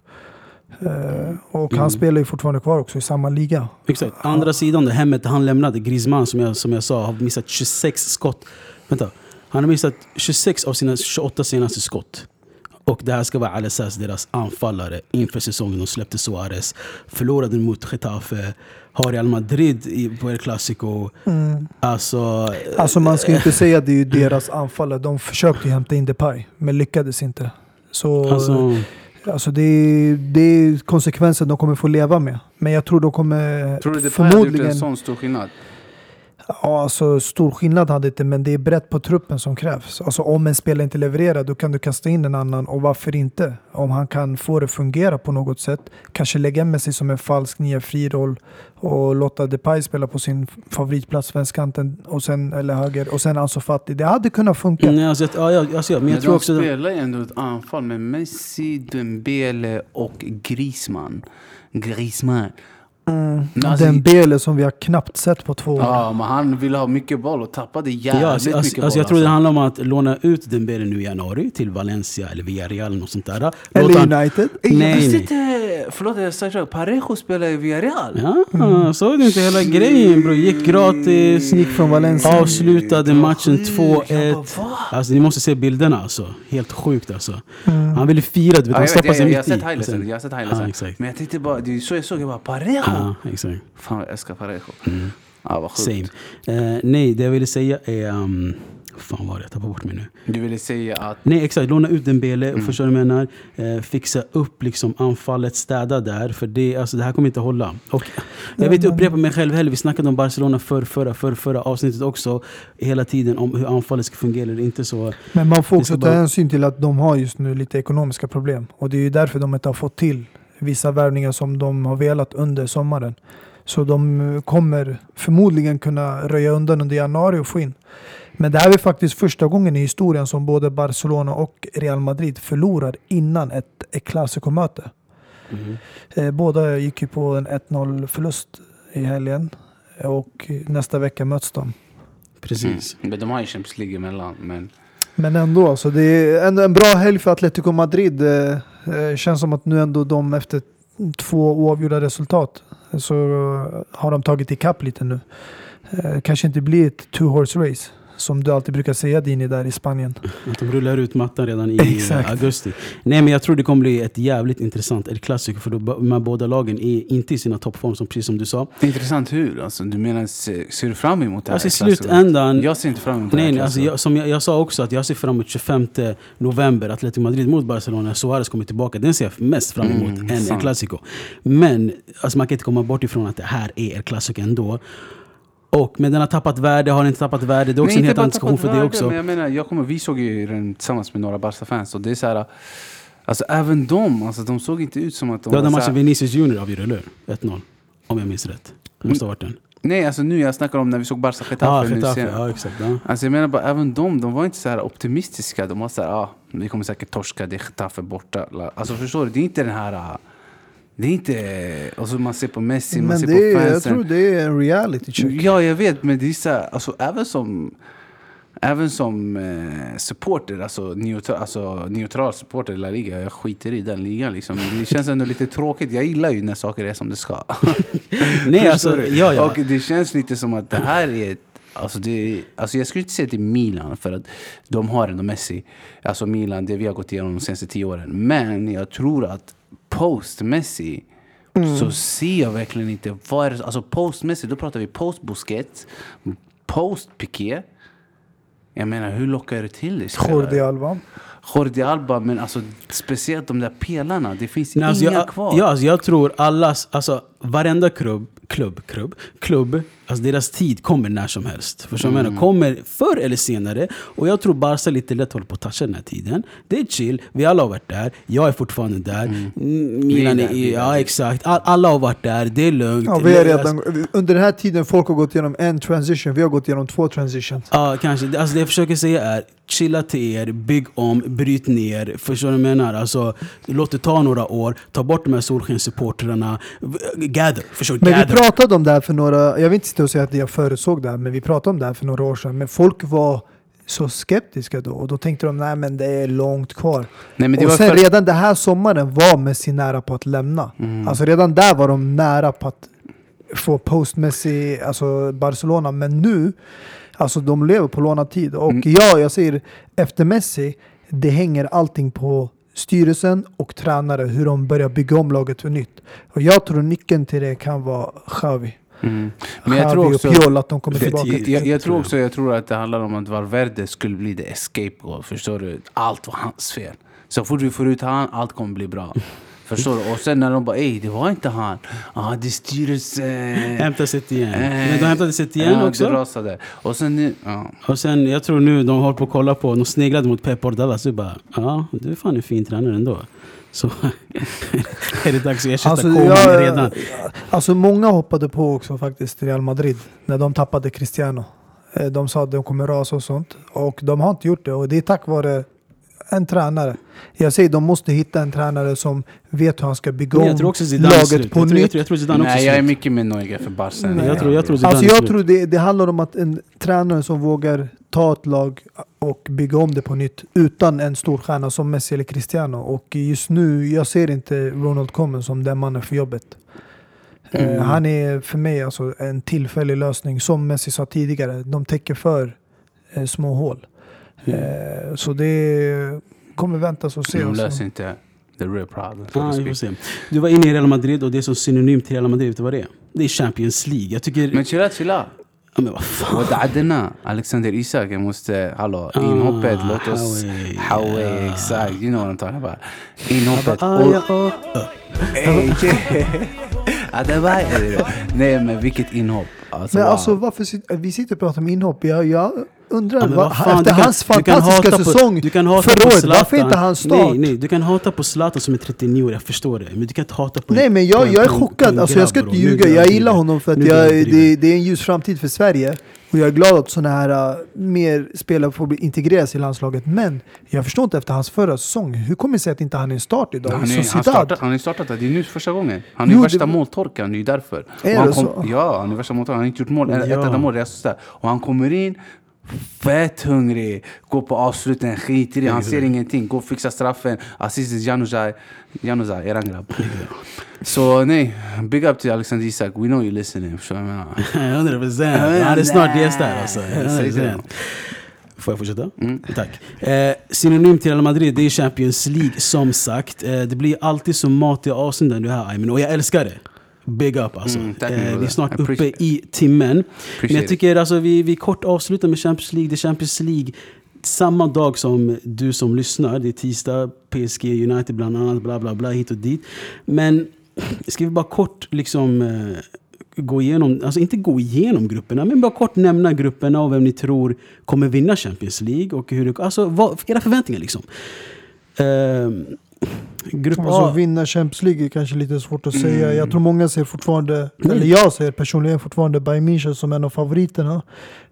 Eh, och Mm. han spelar ju fortfarande kvar också i samma liga. Exakt. Andra sidan, det hemmet han lämnade, Griezmann som jag, som jag sa, har missat 26 skott. Vänta. Han har missat 26 av sina 28 senaste skott. Och det här ska vara Al-Assas, deras anfallare, inför säsongen. De släppte Suarez, förlorade mot Getafe, har Real Madrid i, på El Clasico. Alltså, Alltså man ska inte säga att det är ju [laughs] deras anfallare. De försökte hämta in Depay, men lyckades inte. Så alltså Alltså det, är, det är konsekvensen de kommer få leva med. Men jag tror de kommer Tror du Depay hade gjort förmodligen... en sån stor skillnad? Ja, alltså stor skillnad hade inte, men det är brett på truppen som krävs. Alltså om en spelare inte levererar, då kan du kasta in en annan. Och varför inte? Om han kan få det att fungera på något sätt. Kanske lägga med sig som en falsk nia fri roll och låta Depay spela på sin favoritplats, vänsterkanten, och sen, eller höger, och sen Ansu Fati. Det hade kunnat funka. Nej, alltså, jag- ja, ja, alltså, ja, men jag Men tror de också... spelar ju ändå ett anfall med Messi, Dembele och Griezmann. Griezmann. Mm. Alltså- Dembele som vi har knappt sett på två år. Ja, men han ville ha mycket boll och tappade jävligt Ja, alltså, mycket alltså, boll. alltså, jag tror det handlar om att låna ut Dembele nu i januari till Valencia eller Villarreal eller något sånt där. Låt Eller han- United. Jag Nej, visste nej. inte... Förlåt, jag sa. Parejo spelar i Villarreal. Ja, såg du inte hela grejen bro? Gick gratis, Gick från Valencia. avslutade matchen sjukt. 2-1. Jag bara, va? Alltså ni måste se bilderna alltså. Helt sjukt alltså. Mm. Han ville fira, du vet. Ja, Han stoppade jag, sig mitt i. Jag har sett Ja, highlightsen. Men jag tänkte bara, det är så jag såg. Jag bara, Parejo! Ja, exakt. Fan, jag älskar Parejo. Mm. Ja, vad sjukt. Same. Eh, nej, det jag ville säga är... Um, fan var det? Jag tappade bort mig nu. Du ville säga att... Nej exakt, låna ut Dembele, Mm. förstår du vad jag menar? Eh, fixa upp liksom anfallet, städa där. För det, alltså, det här kommer inte hålla. Och jag Ja, vet inte upprepa mig själv heller, vi snackade om Barcelona för, förra, för, förra avsnittet också. Hela tiden om hur anfallet ska fungera eller inte så. Men man får också ta bara- hänsyn till att de har just nu lite ekonomiska problem. Och det är ju därför de inte har fått till vissa värvningar som de har velat under sommaren. Så de eh, kommer förmodligen kunna röja undan under januari och få in. Men det här är faktiskt första gången i historien som både Barcelona och Real Madrid förlorar innan ett, ett Clasico-möte. Eh, Båda gick ju på en 1-0 förlust i helgen. Och nästa vecka möts de. Precis. Mm. Men de har ju Champions League emellan. Men Men ändå, alltså, det är ändå en bra helg för Atletico Madrid. Eh, känns som att nu ändå de efter två oavgjorda resultat så eh, har de tagit ikapp lite nu. Eh, kanske inte blir ett two horse race som du alltid brukar säga Dini där i Spanien. [laughs] Att de rullar ut mattan redan i Exakt. eh, augusti. Nej men jag tror det kommer bli ett jävligt intressant El Clasico för då, de här båda lagen är inte i sina toppform som precis som du sa. intressant hur? Alltså, du menar, ser, du fram emot det här? Alltså i slutändan, Jag ser inte fram emot det Nej, här. nej alltså jag, som jag, jag sa också att jag ser fram emot 25 november, Atletico Madrid mot Barcelona. Suarez kommer tillbaka. Den ser jag mest fram emot Mm, än El sant. Clasico. Men alltså man kan inte komma bort ifrån att det här är El Clasico ändå. Och, men den har tappat värde, har den inte tappat värde? Det är också Nej, en helt annan diskussion för det värde, också. Men jag menar, jag kommer, vi såg ju den tillsammans med några Barca-fans och det är så här... Alltså även de, alltså, de såg inte ut som att de Det var den matchen Vinicius Junior avgjorde, eller hur? 1-0. Om jag minns rätt. Det måste ha varit den. Nej, alltså nu jag snackar om när vi såg Barca Getafe nu Getafe. Ja, exakt. Ja. Alltså jag menar bara, även de, de var inte så optimistiska. De var så här, ah, vi kommer säkert torska, det är Getafe borta. Alltså förstår du, det är inte den här... Det är inte... Alltså man ser på Messi, man Men ser det på är, jag fansen. tror det är en reality check. Ja, jag vet, men det är så här, alltså även som... Även som eh, supporter, alltså, neutral, alltså neutral supporter i La Liga, jag skiter i den ligan liksom. Det känns ändå lite tråkigt. Jag gillar ju när saker är som det ska. [laughs] Nej, alltså, ja, ja. Och det känns lite som att det här är ett Alltså det, alltså jag skulle inte säga är Milan, för att de har ändå Messi. Alltså Milan, det vi har gått igenom de senaste tio åren. Men jag tror att post Messi så ser jag verkligen inte vad är det, Alltså post Messi, då pratar vi post Busquets, post Piqué. Jag menar, hur lockar du till dig spelare? Jordi Alba. Jordi Alba, men alltså speciellt de där pelarna. Det finns Nej, alltså inga jag, kvar. Ja, alltså jag tror allas, alltså varenda klubb, klubb, klubb, klubb, alltså deras tid kommer när som helst. Förstår du menar? Kommer förr eller senare. Och jag tror Barca lite lätt håller på att toucha den här tiden. Det är chill, vi alla har varit där, jag är fortfarande där. Mm. Milan Vi är är, är ja exakt. All, alla har varit där, det är lugnt. Ja, vi Alltså, redan, under den här tiden folk har gått igenom en transition, vi har gått igenom två transitions. Ja, kanske. Alltså det jag försöker säga är chilla till er, bygg om, bryt ner. Förstår du vad jag menar? Alltså, låt det ta några år, ta bort de här solskenssupportrarna. Gather, förstår? Men vi Gather. pratade om det här för några, jag vill inte sitta och säga att jag förutsåg det här, men vi pratade om det här för några år sedan. Men folk var så skeptiska då och då tänkte de nej men det är långt kvar. Nej, men det och var sen för- redan den här sommaren var Messi nära på att lämna. Mm. Alltså redan där var de nära på att få post-Messi, alltså Barcelona. Men nu, alltså de lever på lånad tid. Och Mm. ja, jag säger efter Messi, det hänger allting på styrelsen och tränare, hur de börjar bygga om laget för nytt. Och jag tror nyckeln till det kan vara Xavi. Mm. Men jag tror också... Piol, att de kommer tillbaka. jag- Jag, jag tror också jag tror att det handlar om att Valverde skulle bli the escape goal. Förstår du? Allt var hans fel. Så fort vi får ut han, allt kommer bli bra. Förstår du? Och sen när de bara ey, det var inte han. Ah, det är styrelsen. [laughs] Hämta sitt igen. Eh, Men de hämtade sitt igen ja, Det också. rasade. Och sen nu, ja. Och sen, jag tror nu de håller på att kolla på, de sneglade mot Pep Ordala, så bara, ja, du är fan en fin tränare ändå. Så [laughs] är det dags att ersätta Alltså, Koman jag- redan. Alltså många hoppade på också faktiskt Real Madrid när de tappade Cristiano. Eh, De sa att de kommer rasa och sånt. Och de har inte gjort det. Och det är tack vare en tränare. Jag säger de måste hitta en tränare som vet hur han ska bygga jag om tror laget slut. på jag tror, nytt. jag tror, jag tror Zidane också Nej, jag är mycket mer nojig för Barca. jag tror- jag tror. Zidane Alltså jag tror det, det handlar om att en tränare som vågar ta ett lag och bygga om det på nytt utan en stor stjärna som Messi eller Cristiano. Och just nu, jag ser inte Ronald Koeman som den mannen för jobbet. Eh, Mm. Han är för mig alltså en tillfällig lösning. Som Messi sa tidigare, de täcker för eh, små hål. Mm. Eh, så det kommer väntas och se. De alltså. löser inte the real problem. so Ja, to vi får speak. se. Du var inne i Real Madrid och det är som synonymt till Real Madrid, vet du vad det är? Det är Champions League. Jag tycker... Men chilla, chilla. ja, men vad fan. ودعدنا Alexander Isak, jag måste, hallå, inhoppet, Ah, låt oss... Howie. Howie, Ja. exakt. You know what I'm talking about. Inhoppet. [laughs] Ah, och- ja, ah. Ey, Ja, det var... Nej men vilket inhopp. Alltså, Men wow. alltså varför sit, vi sitter och pratar om inhopp. Jag, jag undrar, Ja, vad, fan, efter kan- hans fantastiska på- säsong du kan hata förra året, varför inte hans start? Nej, nej, du kan hata på Zlatan som är 39 år, jag förstår det. Men du kan inte hata på Nej en- men jag, en- jag är chockad, en alltså jag ska inte ljuga. Jag gillar honom för att jag, det, det är en ljus framtid för Sverige. Och jag är glad att sådana här uh, mer spelare får bli integreras i landslaget. Men jag förstår inte efter hans förra säsong, hur kommer det sig att inte han är en start idag? Han är, han, startat, han är startat, det är nu första gången. Han är Jo, värsta det- måltorkan, det är därför. Är Och han det så? Ja, han är värsta måltorkan. Han har inte gjort mål, ett Ja. enda mål i Sociedad. Och han kommer in, fett hungrig, går på avsluten, skiter i, han ser ingenting, går och fixar straffen. Assist till Januzaj, Januzaj, eran grabb. Så nej, big up till Alexander Isak, we know you listening. Förstår du vad jag menar? 100 procent. Han är snart gäst där alltså. 100%. Får jag fortsätta? Mm. Tack. Eh, synonym till Real Madrid, det är Champions League som sagt. Eh, det blir alltid så mat i avsnitt du här Aymen. Och jag älskar det. Big up alltså. Mm, eh, vi är snart uppe i timmen. Men Appreciate jag it. tycker alltså vi, vi kort avslutar med Champions League. Det är Champions League samma dag som du som lyssnar. Det är tisdag, PSG United bland annat, bla bla bla hit och dit. Men ska vi bara kort liksom eh, gå igenom, alltså inte gå igenom grupperna, men bara kort nämna grupperna och vem ni tror kommer vinna Champions League och hur det, alltså vad, era förväntningar liksom. Ehm, grupp Alltså A, vinna Champions League är kanske lite svårt att säga. Mm. Jag tror många ser fortfarande, Nej. eller jag ser personligen fortfarande Bayern München som en av favoriterna.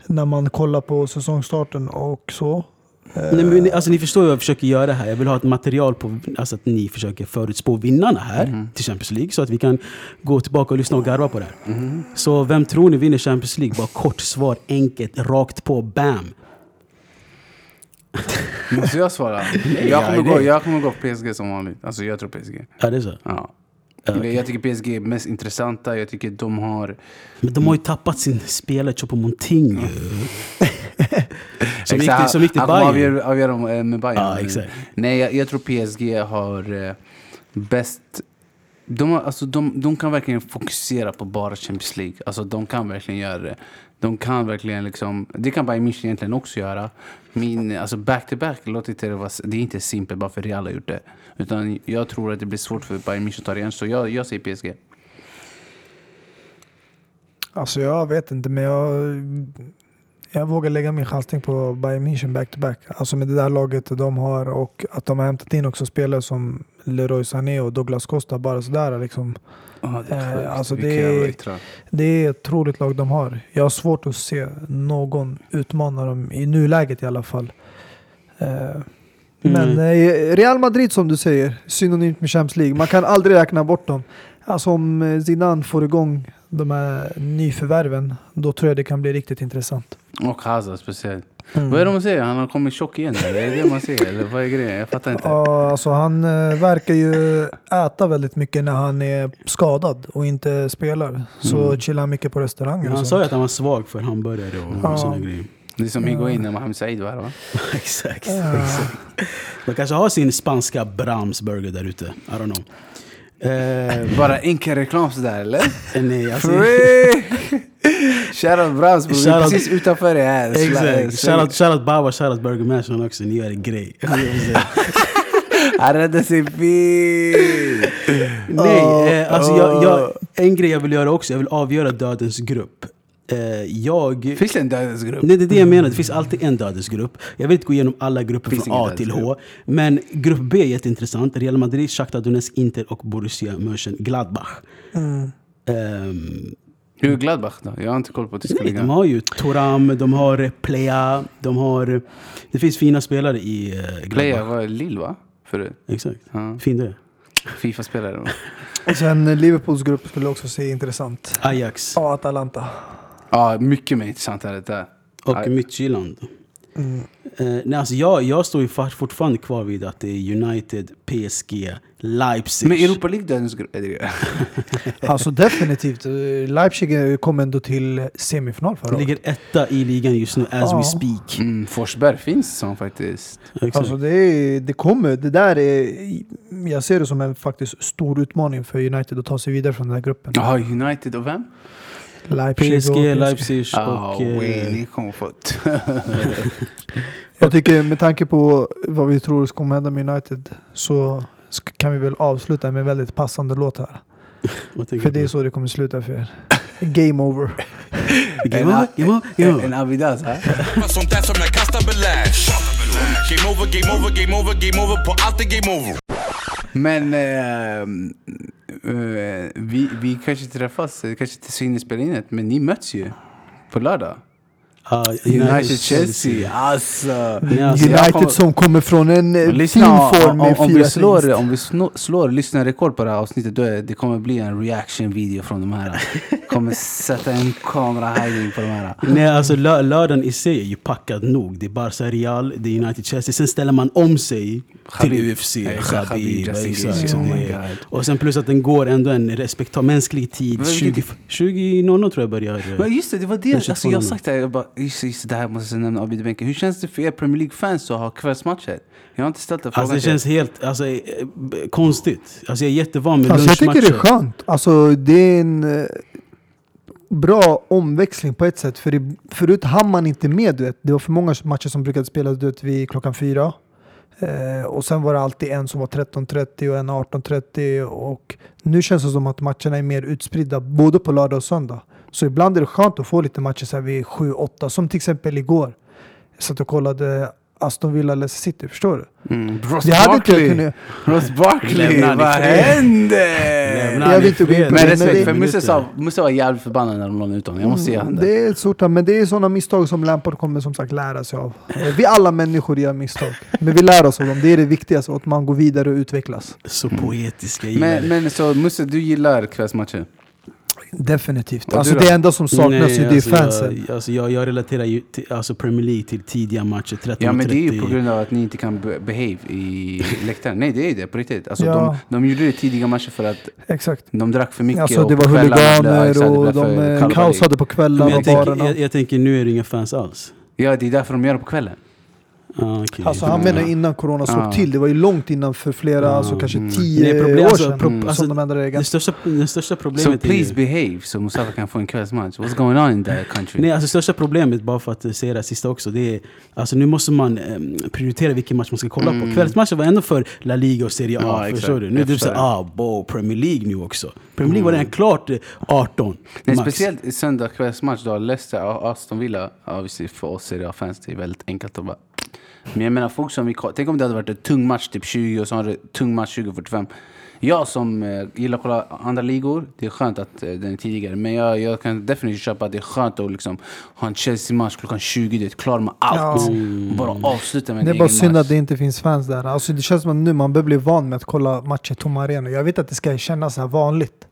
När man kollar på säsongstarten och så. nej, men, ni- alltså, ni förstår vad jag försöker göra här. Jag vill ha ett material på alltså, att ni försöker förutspå vinnarna här till Champions League så att vi kan gå tillbaka och lyssna och garva på det här. Så vem tror ni vinner Champions League? Bara kort svar, enkelt, rakt på, bam! [laughs] Måste jag svara? Jag ja, kommer, gå, jag kommer gå på PSG som vanligt. Alltså jag tror PSG. Ja, det är så. Ja. Okej. Jag tycker PSG är mest intressanta. Jag tycker de har... Men de har ju tappat sin spelare, Choupo-Moting ju. [laughs] Som gick som gick till han kommer Bayern. avgöra, eh, med Bayern. Ja, exakt. Nej, jag, jag tror PSG har eh, bäst... De, har, alltså, de, de kan verkligen fokusera på bara Champions League. Alltså, de kan verkligen göra det. De kan verkligen liksom... Det kan Bayern München egentligen också göra. Min, alltså back-to-back låter inte det vara... Det är inte simpelt bara för Real har gjort det. Utan jag tror att det blir svårt för Bayern München att ta det igen. Så jag, jag säger PSG. Alltså jag vet inte men jag, jag vågar lägga min chansning på Bayern München back-to-back. Alltså med det där laget de har och att de har hämtat in också spelare som Leroy Sané och Douglas Costa bara sådär liksom. Oh, det är sjukt. alltså, det- yttrar. Det är ett otroligt lag de har. Jag har svårt att se någon utmana dem i nuläget i alla fall. Eh, Men eh, Real Madrid som du säger, synonymt med Champions League. Man kan aldrig räkna bort dem. Alltså om eh, Zidane får igång de här nyförvärven, då tror jag det kan bli riktigt intressant. Och Hazard speciellt. Mm. Vad är det man säger? Han har kommit tjock igen eller? Är det det man säger? Eller vad är grejen? Jag fattar inte. Ja, alltså han eh, verkar ju äta väldigt mycket när han är skadad och inte spelar. Så Mm. chillar han mycket på restauranger. Han sa ju att han var svag för hamburgare och Ja. sådana grejer. Det är som Higuain när Mohamed Said var här va? [laughs] exakt. Ja. exakt. De kanske har sin spanska Brahms-burger där ute. I don't know. Eh, Bara enkel reklam sådär eller? [laughs] nej, alltså, [laughs] Shoutout Brahms bror, vi är precis utanför det här. exakt. Shoutout, shoutout Baba, shoutout Burger Mansion också. Ni gör en grej. [laughs] Han räddade sig fint! Nej, eh, alltså jag, jag, en grej jag vill göra också, jag vill avgöra dödens grupp. Eh, jag... Finns det en dödens grupp? Nej, det är det jag menar. Det finns alltid en dödens grupp. Jag vill inte gå igenom alla grupper Finns från A till H. Men grupp B är jätteintressant. Real Madrid, Shakhtar Donetsk, Inter och Borussia Mönchengladbach. Mm. Ehm, Hur är Gladbach då? Jag har inte koll på tyska nej, de ligan. har ju Toram, de har Plea, de har... Det finns fina spelare i uh, Gladbach. Playa var Lille va? Förut. Exakt. Ja. Fin det. Fifa-spelare. Och sen eh, Liverpools grupp skulle också se intressant. Ajax Ja, Atalanta. Ja, mycket mer intressant är det där. och Aj. Midtjylland. Mm. Eh, nej, alltså jag, jag står ju fortfarande kvar vid att det är United, PSG, Leipzig. Men Europa League dödens [laughs] Alltså definitivt. Leipzig kom ändå till semifinal förra året. ligger etta i ligan just nu as Ja. we speak. Mm, Forsberg finns som faktiskt. Exakt. Alltså det, är, det kommer. Det där är... Jag ser det som en faktiskt stor utmaning för United att ta sig vidare från den här gruppen. Jaha, United och vem? Leipzig PSG, och. Leipzig och... eh, ni kommer få... Jag tycker med tanke på vad vi tror kommer hända med United så kan vi väl avsluta med en väldigt passande låt här. [laughs] För det är så det kommer sluta för er. Game over. [laughs] Game over, game over, game En, over. en Avidas här. Sånt där som jag kastar belage Game over, game over, game over, game over på allt är game over men eh, eh, vi, vi kanske träffas, kanske inte så hinner spela in det, men ni möts ju på lördag. Ah, United-Chelsea, alltså. Nej, alltså, United kommer- som kommer från en eh, fin Lyssna, form om, med om, fyra vi slår, om vi slår lyssnarrekord på det här avsnittet, då är, det kommer bli en reaction-video från de här. [laughs] kommer sätta en kamera-hiding på de här. Nej, alltså lö lördagen i sig är ju packad nog. Det är Barca Real, det är United Chelsea. Sen ställer man om sig till Khabib. UFC, Eh, Khabib, Khabib. Så Oh my det är- God. Och sen plus att den går ändå en respektabel mänsklig tid. Men 20 vilket- 20.00 tror jag börjar. Men just det, det var det. Alltså, 22 jag har sagt det, här, jag bara, just, just det, här måste jag nämna Abid Benke. Hur känns det för er Premier League-fans att ha kvällsmatcher? Jag har inte ställt den frågan Alltså det känns helt alltså, eh, konstigt. Alltså jag är jättevan med Alltså jag tycker det är lunchmatcher. skönt. Alltså det är en eh, bra omväxling på ett sätt. För det, förut hann man inte med. Du vet. Det var för många matcher som brukade spelas du vet, vid klockan fyra. Eh, och sen var det alltid en som var 13.30 och en 18.30. Och nu känns det som att matcherna är mer utspridda både på lördag och söndag. Så ibland är det skönt att få lite matcher så här vid 7-8. Som till exempel igår. Jag satt och kollade Aston Villa Leicester City. Förstår du? Mm. Ross Det Barkley, kunnat... Ross Barkley, vad händer? Lämna Jag vill inte gå in Men det, respekt, det- för Musse, Musse var jävligt förbannad när de lånade ut honom. Jag måste ge honom det. Mm, Det är ett stort, men det är sådana misstag som Lampard kommer som sagt lära sig av. Eh, Vi alla människor gör misstag, men vi lär oss av dem. Det är det viktigaste, att man går vidare och utvecklas. Så poetiska, jag gillar Men, det. men så Musse, du gillar kvällsmatcher? Definitivt. Och Alltså det enda som saknas Nej, ju det är alltså, fansen. Jag, alltså jag, jag relaterar ju till, alltså Premier League till tidiga matcher, 13.30. Ja men det är ju på grund av att ni inte kan be- behave i [laughs] läktaren. Nej det är det på riktigt. Alltså, Ja. de, de gjorde det tidiga matcher för att Exakt. de drack för mycket. Alltså och det var kvällarna huliganer och blev de eh, kaosade på kvällar Men och jag, tänker, barerna. jag, jag tänker nu är det inga fans alls. Ja det är därför de gör det på kvällen. Ah, okej. Alltså han menar innan corona såg Ja. till. Det var ju långt innan för flera, Ja, alltså kanske mm. tio Nej, problem- år alltså, sedan som alltså, de ändrade regeln. Det största, det största So problemet är please ju... behave så Mustafa kan få en kvällsmatch. What's going on in that country? Nej, alltså största problemet, bara för att säga det här sista också, det är alltså nu måste man ehm, prioritera vilken match man ska kolla Mm. på. Kvällsmatchen var ändå för La Liga och Serie A, Ja, förstår du? Nu är det förstår såhär, ah, bo, Premier League nu också. Premier League var redan klart eh, 18, Nej, max. speciellt i söndag kvällsmatch då Leicester och Aston Villa. Ja, visst, för oss Serie A-fans det är väldigt enkelt att bara... Men jag menar folk som vi Tänk om det hade varit en tung match typ 20 och så har det tung match 20-45. Jag som eh, gillar att kolla andra ligor, det är skönt att eh, den är tidigare. Men jag, jag kan definitivt köpa att det är skönt att liksom, ha en Chelsea-match klockan 20. Det klarar man allt. Ja. Bara avsluta med en Det är bara synd match. att det inte finns fans där. Alltså det känns som att nu man börjar bli van med att kolla matcher tomma arenor. Jag vet att det ska kännas så här vanligt.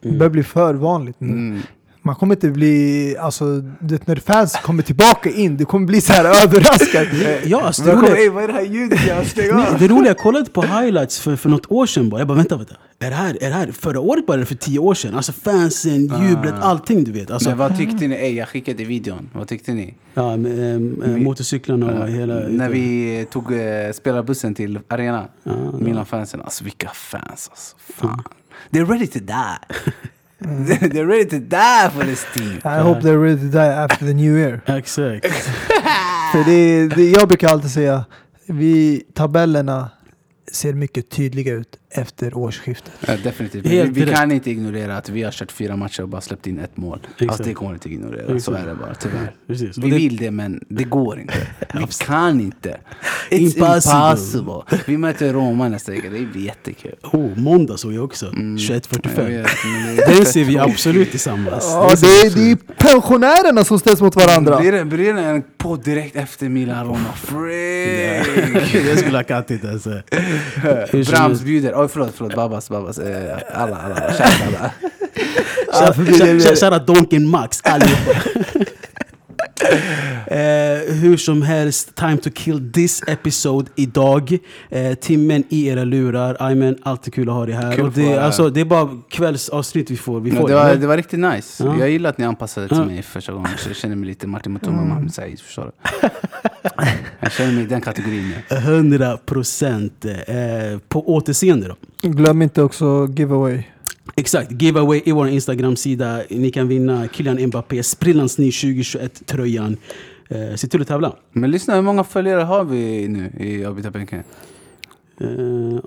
Det börjar bli för vanligt nu. Mm. Man kommer inte bli, alltså du vet, när fans kommer tillbaka in, du kommer bli så här överraskad. Ja, alltså, det, roliga, ey, vad är det här ljudet? Jag det roliga, jag kollade på highlights för, för något år sedan bara. Jag bara, vänta, vänta. Är det här, är det här förra året bara eller för tio år sedan? Alltså fansen, jublet, allting du vet. Alltså, Men vad tyckte ni? Ey, jag skickade videon. Vad tyckte ni? ja, med, ehm, eh, motorcyklarna och hela... När vi tog eh, spelarbussen till arenan. Ja, Milan-fansen. Alltså vilka fans alltså. Fan. They're ready to die. [laughs] They're ready to die for this team. I hope they're ready to die after the new year. [laughs] Exakt. [laughs] För det, det, jag brukar alltid säga, vi tabellerna ser mycket tydliga ut efter årsskiftet. Ja, definitivt. Vi, vi kan inte ignorera att vi har kört fyra matcher och bara släppt in ett mål. Exakt. Alltså, det går inte ignorera. Så Exakt. är det bara, tyvärr. Precis. Vi det- vill det, men det går inte. Vi [laughs] kan inte. It's Impossible. impossible. Vi möter Roma nästa vecka. Det blir jättekul. Oh, måndag såg jag också. Mm. Jag 21.45. vet, men [laughs] det är Den ser vi absolut tillsammans. Ja, det, är, det är pensionärerna som ställs mot varandra. Blir det, blir det en podd direkt efter Milan-Roma? [laughs] Freak! Jag skulle ha kattit alltså. Brahms bjuder. Förlåt, förlåt. Babas, babas. Eh, alla, alla. [laughs] Kära alla. Shoutout Donken Max allihopa. Eh, hur som helst, time to kill this episode idag. Eh, timmen i era lurar. Aymen, alltid kul att ha dig här. Kul Och det, alltså, det är bara kvällsavsnitt vi får. Vi får det, var, det var riktigt nice. Ja. Jag gillar att ni anpassade till Ja. mig första gången. Så jag känner mig lite Martin Mutuma mm. Said, förstår du? jag känner mig i den kategorin. 100 procent. Eh, på återseende då. Glöm inte också giveaway. Exakt, giveaway i vår Instagram-sida. Ni kan vinna Kylian Mbappé, sprillans ny 2021-tröjan. Eh, se till att tävla. Men lyssna, hur många följare har vi nu i avbytarbänken? Eh,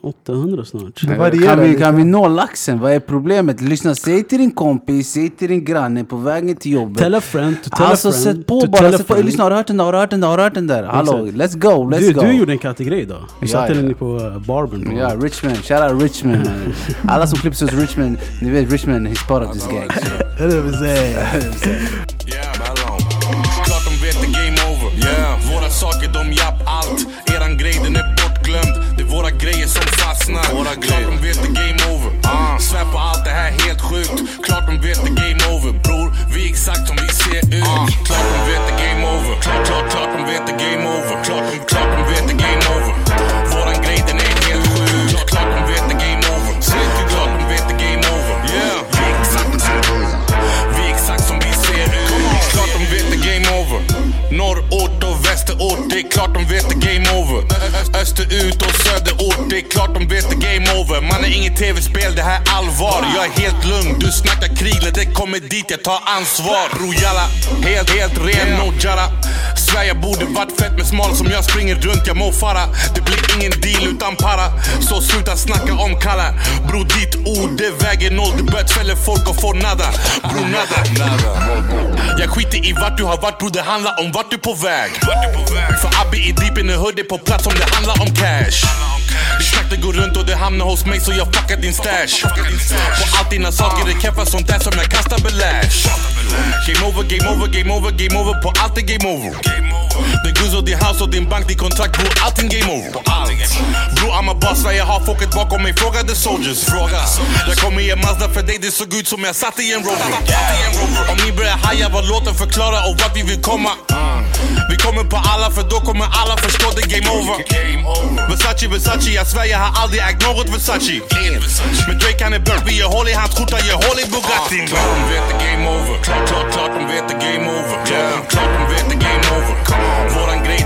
800 snart. Det varierar Kan vi, kan vi nå laxen? Vad är problemet? Lyssna, säg till din kompis, säg till din granne på vägen till jobbet. Tell a friend to tell alltså a friend. sätt på to bara, sätt på. Lyssna, har du hört den där? Har du hört den där? Har du hört den där? Hallå, let's go, let's Du, go. du gjorde en kategori idag. Du Ja, satte ja. den på uh, barbern. på- Ja, Richmond. Shoutout Richmond. man. [laughs] Alla som klipps hos Richmond, ni vet Richmond, he's part of this gang. så. 100%. Yeah, ballong. Klart de vet det game over. Yeah. Våra saker de japp allt. Eran grej den grejer som fastnar. Våra Klart de vet det game over. Uh. Svär på allt det här helt sjukt. Klart de vet det game over. Bror, vi är exakt som vi ser ut. Klart Man är inget tv-spel, det här är allvar. Jag är helt lugn, du snackar krig, det kommer dit, jag tar ansvar. Bro jalla, helt, helt ren, no jara. Jag borde varit fett men smal som jag springer runt, jag må fara. Det blir ingen deal utan para. Så sluta snacka om kalla. Bro ditt ord, det väger noll. Du bötfäller folk och får nada. Bro nada. Jag skiter i vart du har varit bro, det handlar om vart du är på väg. För Abbe är deep in the hood, är på plats om det handlar om cash. Ditt snack det går runt och det hamnar hos mig så jag fuckar din stash. På allt dina saker, det keffa sånt där som jag kastar belash. Game over, game over, game over, game over, på allt är game over. Det goes och din house och din bank, din kontrakt bror, allting game over. Bror I'm a boss, Sverige har folket bakom mig, fråga the soldiers. Fråga. Jag kommer ge Mazda för dig, det såg ut som jag satt i en rover. Om ni börjar haja vad låten förklarar och vart vi vill komma. Vi kommer på alla för då kommer alla förstå det game over. Versace, Versace, jag svär jag har aldrig ägt något Versace. Men Drake han är burk vi gör hål i hans skjorta, gör hål i Bugatin. Ah, klart de vet det game over. Klart, klart, klart de vet det game over. Klart, klart de vet det game over. Våran grej